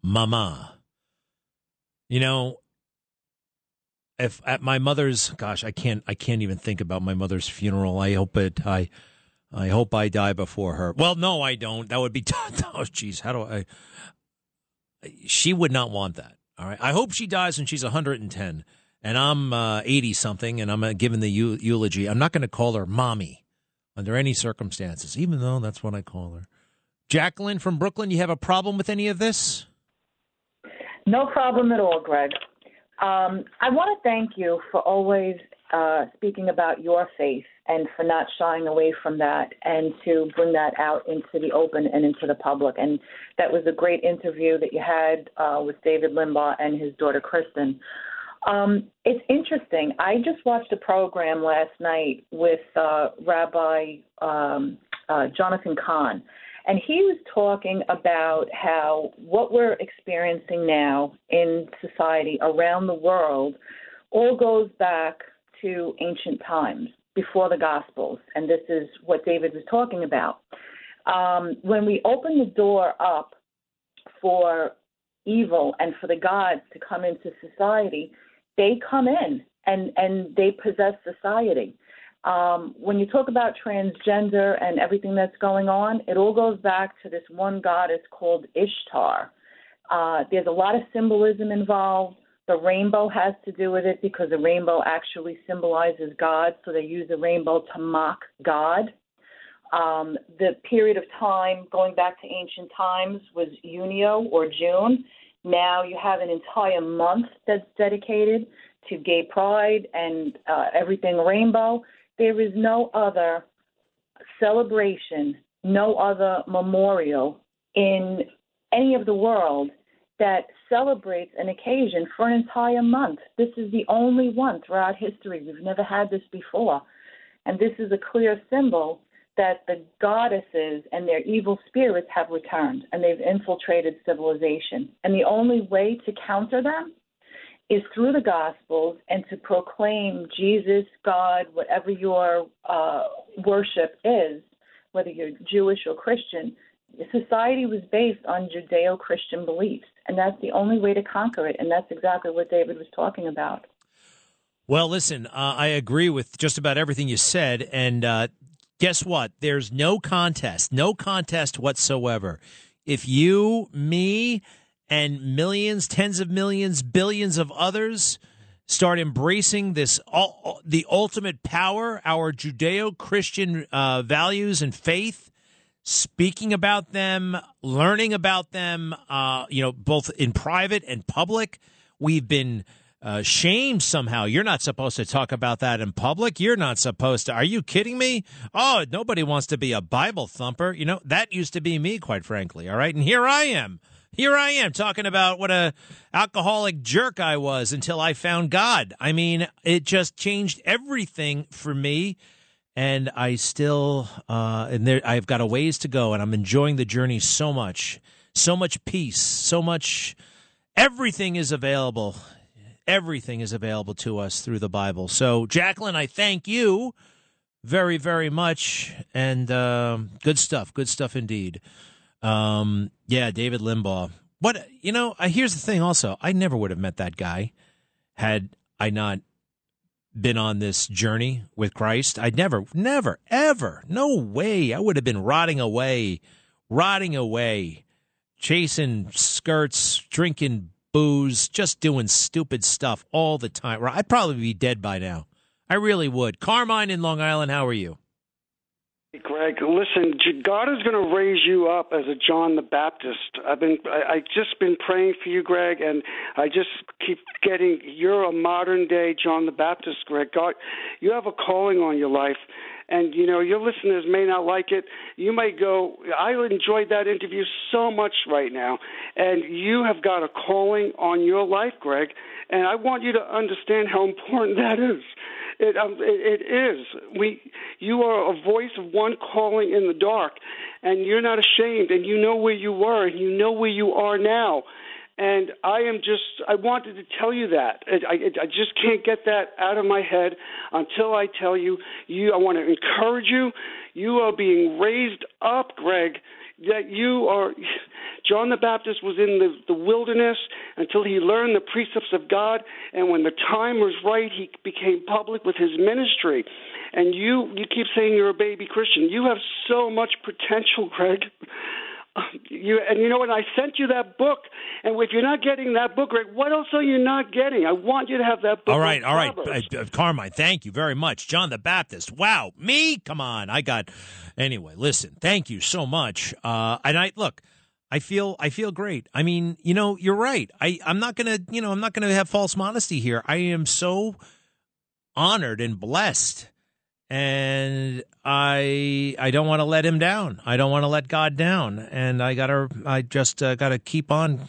Mama. You know, if at my mother's gosh, I can't I can't even think about my mother's funeral. I hope it I I hope I die before her. Well, no, I don't. That would be oh jeez, how do I She would not want that. All right. I hope she dies when she's 110 and I'm uh, 80 something and I'm uh, giving the eulogy. I'm not going to call her mommy under any circumstances, even though that's what I call her. Jacqueline from Brooklyn, you have a problem with any of this? No problem at all, Greg. Um, I want to thank you for always uh, speaking about your faith and for not shying away from that and to bring that out into the open and into the public. And that was a great interview that you had uh, with David Limbaugh and his daughter Christen. Um, it's interesting. I just watched a program last night with uh, Rabbi um, uh, Jonathan Cahn, and he was talking about how what we're experiencing now in society around the world all goes back to ancient times before the Gospels. And this is what David was talking about. Um, when we open the door up for evil and for the gods to come into society, they come in and, and they possess society. Um, when you talk about transgender and everything that's going on, it all goes back to this one goddess called Ishtar. Uh, there's a lot of symbolism involved. The rainbow has to do with it because the rainbow actually symbolizes God, so they use the rainbow to mock God. Um, the period of time going back to ancient times was Junio or June. Now you have an entire month that's dedicated to gay pride and uh, everything rainbow. There is no other celebration, no other memorial in any of the world that celebrates an occasion for an entire month. This is the only one throughout history. We've never had this before. And this is a clear symbol that the goddesses and their evil spirits have returned and they've infiltrated civilization. And the only way to counter them is through the Gospels and to proclaim Jesus, God, whatever your uh, worship is, whether you're Jewish or Christian. Society was based on Judeo Christian beliefs, and that's the only way to conquer it, and that's exactly what David was talking about. Well, listen, uh, I agree with just about everything you said. And uh, guess what? There's no contest, no contest whatsoever. If you, me, and millions, tens of millions, billions of others start embracing this all, the ultimate power, our Judeo-Christian uh, values and faith, speaking about them, learning about them, uh, you know, both in private and public. We've been uh, shamed somehow. You're not supposed to talk about that in public. You're not supposed to. Are you kidding me? Oh, nobody wants to be a Bible thumper. You know, that used to be me, quite frankly. All right. And here I am. Here I am talking about what a alcoholic jerk I was until I found God. I mean, it just changed everything for me. And I still, uh, and there, I've got a ways to go, and I'm enjoying the journey so much, so much peace, so much. Everything is available everything is available to us through the Bible. So, Jacqueline, I thank you very, very much. And um, good stuff. Good stuff indeed. Um, yeah, David Limbaugh. What, you know, uh, here's the thing also. I never would have met that guy had I not been on this journey with Christ. I'd never, never, ever, no way. I would have been rotting away, rotting away, chasing skirts, drinking booze, just doing stupid stuff all the time. I'd probably be dead by now. I really would. Carmine in Long Island, how are you? Greg, listen, God is going to raise you up as a John the Baptist. I've been, I, I just been praying for you, Greg, and I just keep getting. You're a modern day John the Baptist, Greg. God, you have a calling on your life, and you know your listeners may not like it. You may go, I enjoyed that interview so much right now, and you have got a calling on your life, Greg, and I want you to understand how important that is. It, um, it, it is. We, you are a voice of one calling in the dark, and you're not ashamed, and you know where you were, and you know where you are now and I am just, I wanted to tell you that. I, I, I just can't get that out of my head until I tell you, you, I want to encourage you. You are being raised up, Greg, that you are, John the Baptist was in the, the wilderness until he learned the precepts of God. And when the time was right, he became public with his ministry. And you, you keep saying you're a baby Christian. You have so much potential, Greg. You and you know what? I sent you that book, and if you're not getting that book, Greg, what else are you not getting? I want you to have that book. All right, all right, uh, Carmine. Thank you very much, John the Baptist. Wow, me? Come on, I got. Anyway, listen. Thank you so much. Uh, and I look. I feel I feel great. I mean, you know, you're right. I I'm not gonna you know I'm not gonna have false modesty here. I am so honored and blessed and I I don't want to let him down. I don't want to let God down, and I gotta I just uh, gotta keep on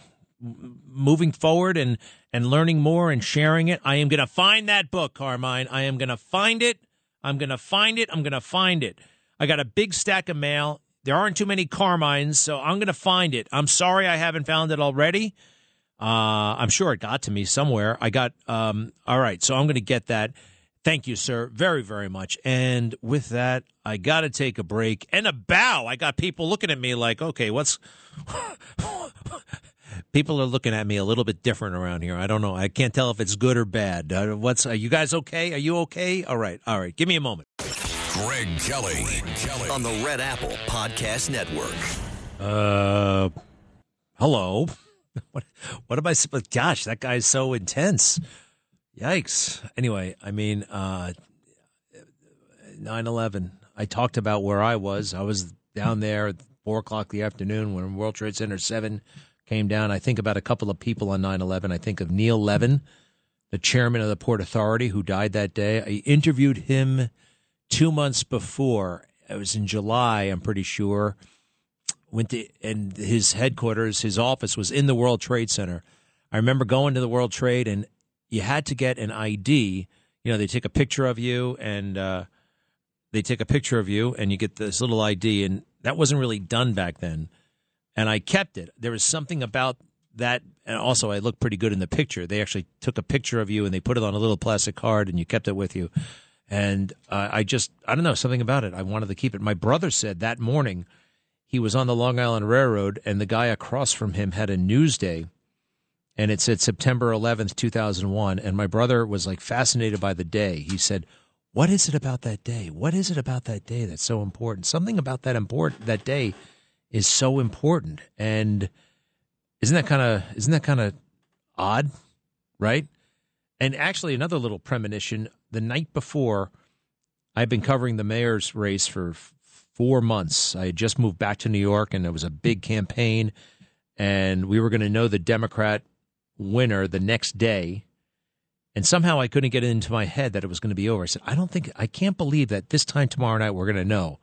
moving forward and and learning more and sharing it. I am gonna find that book, Carmine. I am gonna find it. I'm gonna find it. I'm gonna find it. I got a big stack of mail. There aren't too many Carmines, so I'm gonna find it. I'm sorry I haven't found it already. Uh, I'm sure it got to me somewhere. I got um, all right, so I'm gonna get that. Thank you, sir, very, very much. And with that, I got to take a break and a bow. I got people looking at me like, okay, what's. people are looking at me a little bit different around here. I don't know. I can't tell if it's good or bad. Uh, what's. Are you guys okay? Are you okay? All right. All right. Give me a moment. Greg Kelly. Greg Kelly. On the Red Apple Podcast Network. Uh. Hello. what, what am I. Supposed Gosh, that guy's so intense. Yikes. Anyway, I mean, uh, 9-11, I talked about where I was. I was down there at 4 o'clock the afternoon when World Trade Center 7 came down. I think about a couple of people on 9-11. I think of Neil Levin, the chairman of the Port Authority who died that day. I interviewed him two months before. It was in July, I'm pretty sure. Went to, and his headquarters, his office was in the World Trade Center. I remember going to the World Trade and you had to get an ID. You know, they take a picture of you and uh, they take a picture of you and you get this little ID. And that wasn't really done back then. And I kept it. There was something about that, and also I looked pretty good in the picture. They actually took a picture of you and they put it on a little plastic card and you kept it with you. And uh, I just, I don't know, something about it. I wanted to keep it. My brother said that morning he was on the Long Island Railroad and the guy across from him had a Newsday and it said September 11th, 2001. And my brother was like fascinated by the day. He said, What is it about that day? What is it about that day that's so important? Something about that important that day is so important. And isn't that kind of isn't that kind of odd, right? And actually, another little premonition: the night before, I've been covering the mayor's race for four months. I had just moved back to New York, and it was a big campaign, and we were going to know the Democrat winner the next day. And somehow I couldn't get it into my head that it was going to be over. I said, I don't think, I can't believe that this time tomorrow night we're going to know.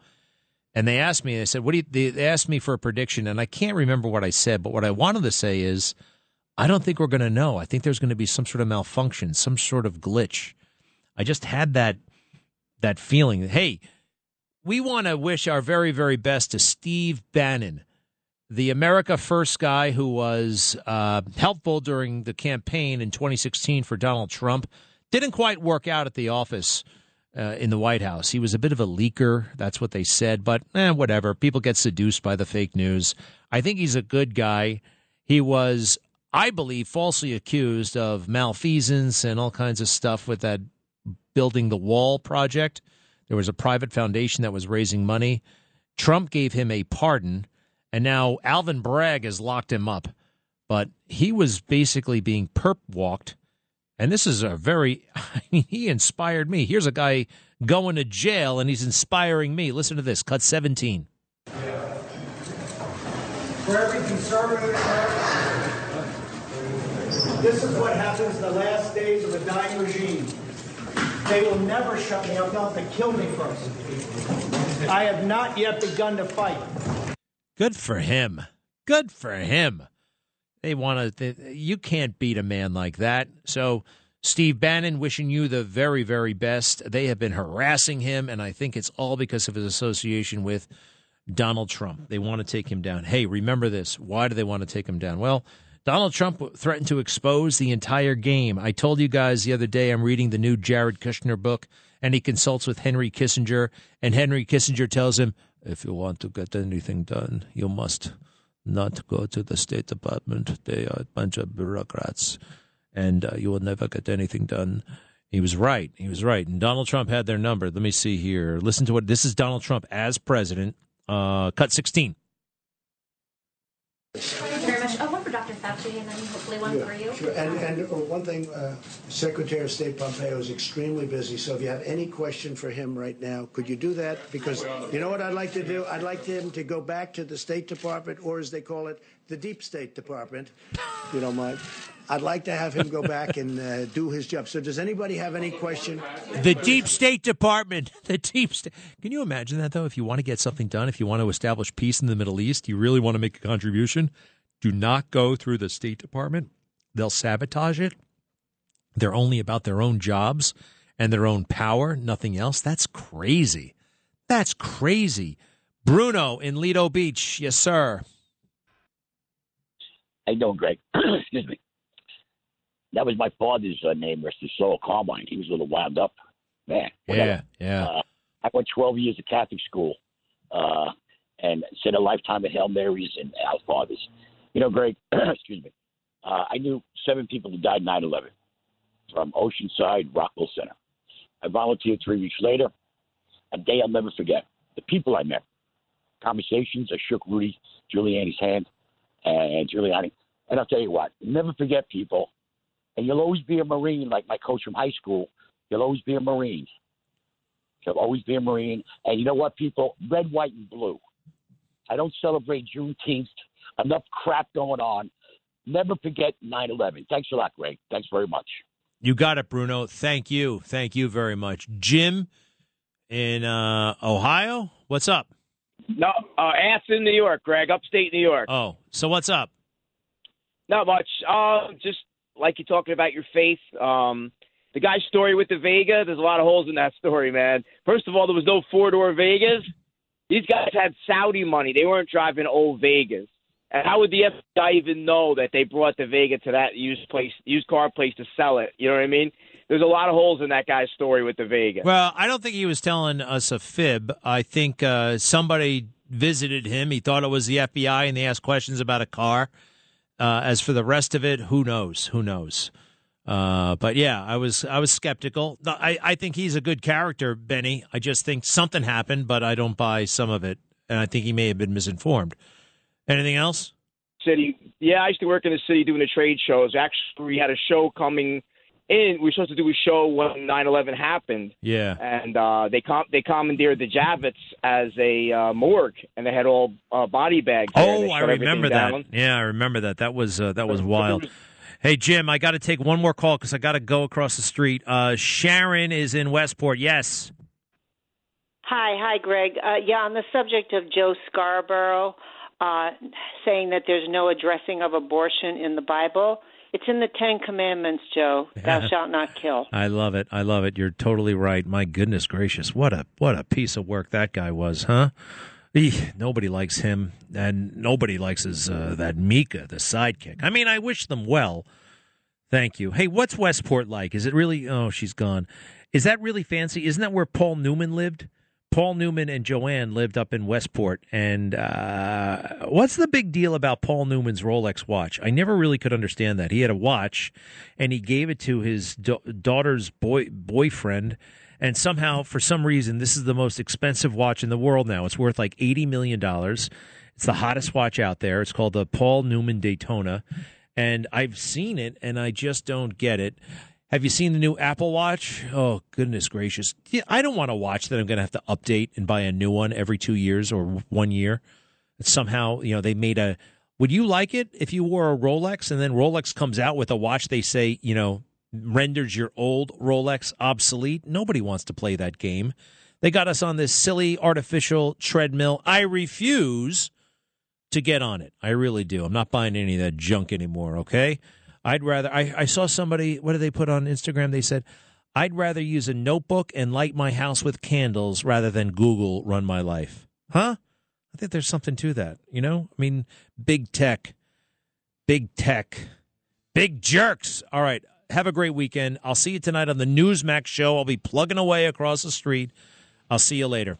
And they asked me, they said, what do you, they, asked me for a prediction, and I can't remember what I said, but what I wanted to say is, I don't think we're going to know. I think there's going to be some sort of malfunction, some sort of glitch. I just had that that feeling. Hey, we want to wish our very very best to Steve Bannon, the America First guy who was uh, helpful during the campaign in 2016 for Donald Trump. Didn't quite work out at the office uh, in the White House. He was a bit of a leaker. That's what they said. But eh, whatever. People get seduced by the fake news. I think he's a good guy. He was I believe, falsely accused of malfeasance and all kinds of stuff with that building the wall project. There was a private foundation that was raising money. Trump gave him a pardon, and now Alvin Bragg has locked him up. But he was basically being perp walked. And this is a very, I mean, he inspired me. Here's a guy going to jail, and he's inspiring me. Listen to this, cut 17. For every conservative this is what happens in the last days of a dying regime. They will never shut me up. They'll have to kill me first. I have not yet begun to fight. Good for him. Good for him. They want to. You can't beat a man like that. So, Steve Bannon, wishing you the very, very best. They have been harassing him, and I think it's all because of his association with Donald Trump. They want to take him down. Hey, remember this. Why do they want to take him down? Well, Donald Trump threatened to expose the entire game. I told you guys the other day I'm reading the new Jared Kushner book, and he consults with Henry Kissinger, and Henry Kissinger tells him, if you want to get anything done, you must not go to the State Department. They are a bunch of bureaucrats, and uh, you will never get anything done. He was right. He was right. And Donald Trump had their number. Let me see here. Listen to what this is Donald Trump as president. Uh, cut 16. Fauci, and then hopefully one Yeah, for you. Sure. And, and uh, one thing, uh, Secretary of State Pompeo is extremely busy, so if you have any question for him right now, could you do that? Because you know what I'd like to do? I'd like him to go back to the State Department, or as they call it, the Deep State Department. You don't mind? I'd like to have him go back and uh, do his job. So, does anybody have any question? The Deep State Department. The Deep State. Can you imagine that, though? If you want to get something done, if you want to establish peace in the Middle East, you really want to make a contribution, do not go through the State Department. They'll sabotage it. They're only about their own jobs and their own power, nothing else. That's crazy. That's crazy. Bruno in Lido Beach. Yes, sir. How you doing, Greg? Excuse me. That was my father's uh, name, Mr. soul, Carmine. He was a little wound up. Man. Yeah, yeah. Uh, I went 12 years of Catholic school uh, and said a lifetime of Hail Marys and Our Fathers. You know, Greg, excuse me. Uh, I knew seven people who died 9 11 from Oceanside, Rockville Centre. I volunteered three weeks later. A day I'll never forget. The people I met, conversations. I shook Rudy Giuliani's hand and Giuliani. And I'll tell you what, never forget people. And you'll always be a Marine, like my coach from high school. You'll always be a Marine. You'll always be a Marine. And you know what, people? Red, white, and blue. I don't celebrate Juneteenth. Enough crap going on. Never forget 9 11. Thanks a lot, Greg. Thanks very much. You got it, Bruno. Thank you. Thank you very much. Jim in uh, Ohio. What's up? No, uh, Aston, New York, Greg, upstate New York. Oh, so what's up? Not much. Uh, just like you're talking about your faith. Um, the guy's story with the Vega, there's a lot of holes in that story, man. First of all, there was no four door Vegas. These guys had Saudi money. They weren't driving old Vegas. And how would the FBI even know that they brought the Vega to that used place, used car place to sell it? You know what I mean? There's a lot of holes in that guy's story with the Vega. Well, I don't think he was telling us a fib. I think uh, somebody visited him. He thought it was the FBI, and they asked questions about a car. Uh, as for the rest of it, who knows? Who knows? Uh, but yeah, I was I was skeptical. I, I think he's a good character, Benny. I just think something happened, but I don't buy some of it, and I think he may have been misinformed. Anything else? City. Yeah, I used to work in the city doing the trade shows. Actually, we had a show coming in. We were supposed to do a show when 9/11 happened. Yeah. And uh, they com- they commandeered the Javits as a uh, morgue, and they had all uh, body bags. Oh, They I remember that. down. Yeah, I remember that. That was uh, that was wild. Hey Jim, I got to take one more call because I got to go across the street. Uh, Sharon is in Westport. Yes. Hi, hi, Greg. Uh, yeah, on the subject of Joe Scarborough uh, saying that there's no addressing of abortion in the Bible, it's in the Ten Commandments, Joe. Thou shalt not kill. I love it. I love it. You're totally right. My goodness gracious, what a what a piece of work that guy was, huh? Eeh, nobody likes him, and nobody likes his uh, that Mika, the sidekick. I mean, I wish them well. Thank you. Hey, what's Westport like? Is it really? Oh, she's gone. Is that really fancy? Isn't that where Paul Newman lived? Paul Newman and Joanne lived up in Westport. And uh, what's the big deal about Paul Newman's Rolex watch? I never really could understand that. He had a watch, and he gave it to his da- daughter's boy boyfriend. And somehow, for some reason, this is the most expensive watch in the world now. It's worth like eighty million dollars. It's the hottest watch out there. It's called the Paul Newman Daytona, and I've seen it, and I just don't get it. Have you seen the new Apple Watch? Oh goodness gracious! I don't want a watch that I'm going to have to update and buy a new one every two years or one year. Somehow, you know, they made a. Would you like it if you wore a Rolex and then Rolex comes out with a watch they say you know renders your old Rolex obsolete? Nobody wants to play that game. They got us on this silly artificial treadmill. I refuse to get on it. I really do. I'm not buying any of that junk anymore. Okay. I'd rather. I, I saw somebody. What did they put on Instagram? They said, "I'd rather use a notebook and light my house with candles rather than Google run my life." Huh? I think there's something to that. You know, I mean, big tech, big tech, big jerks. All right. Have a great weekend. I'll see you tonight on the Newsmax show. I'll be plugging away across the street. I'll see you later.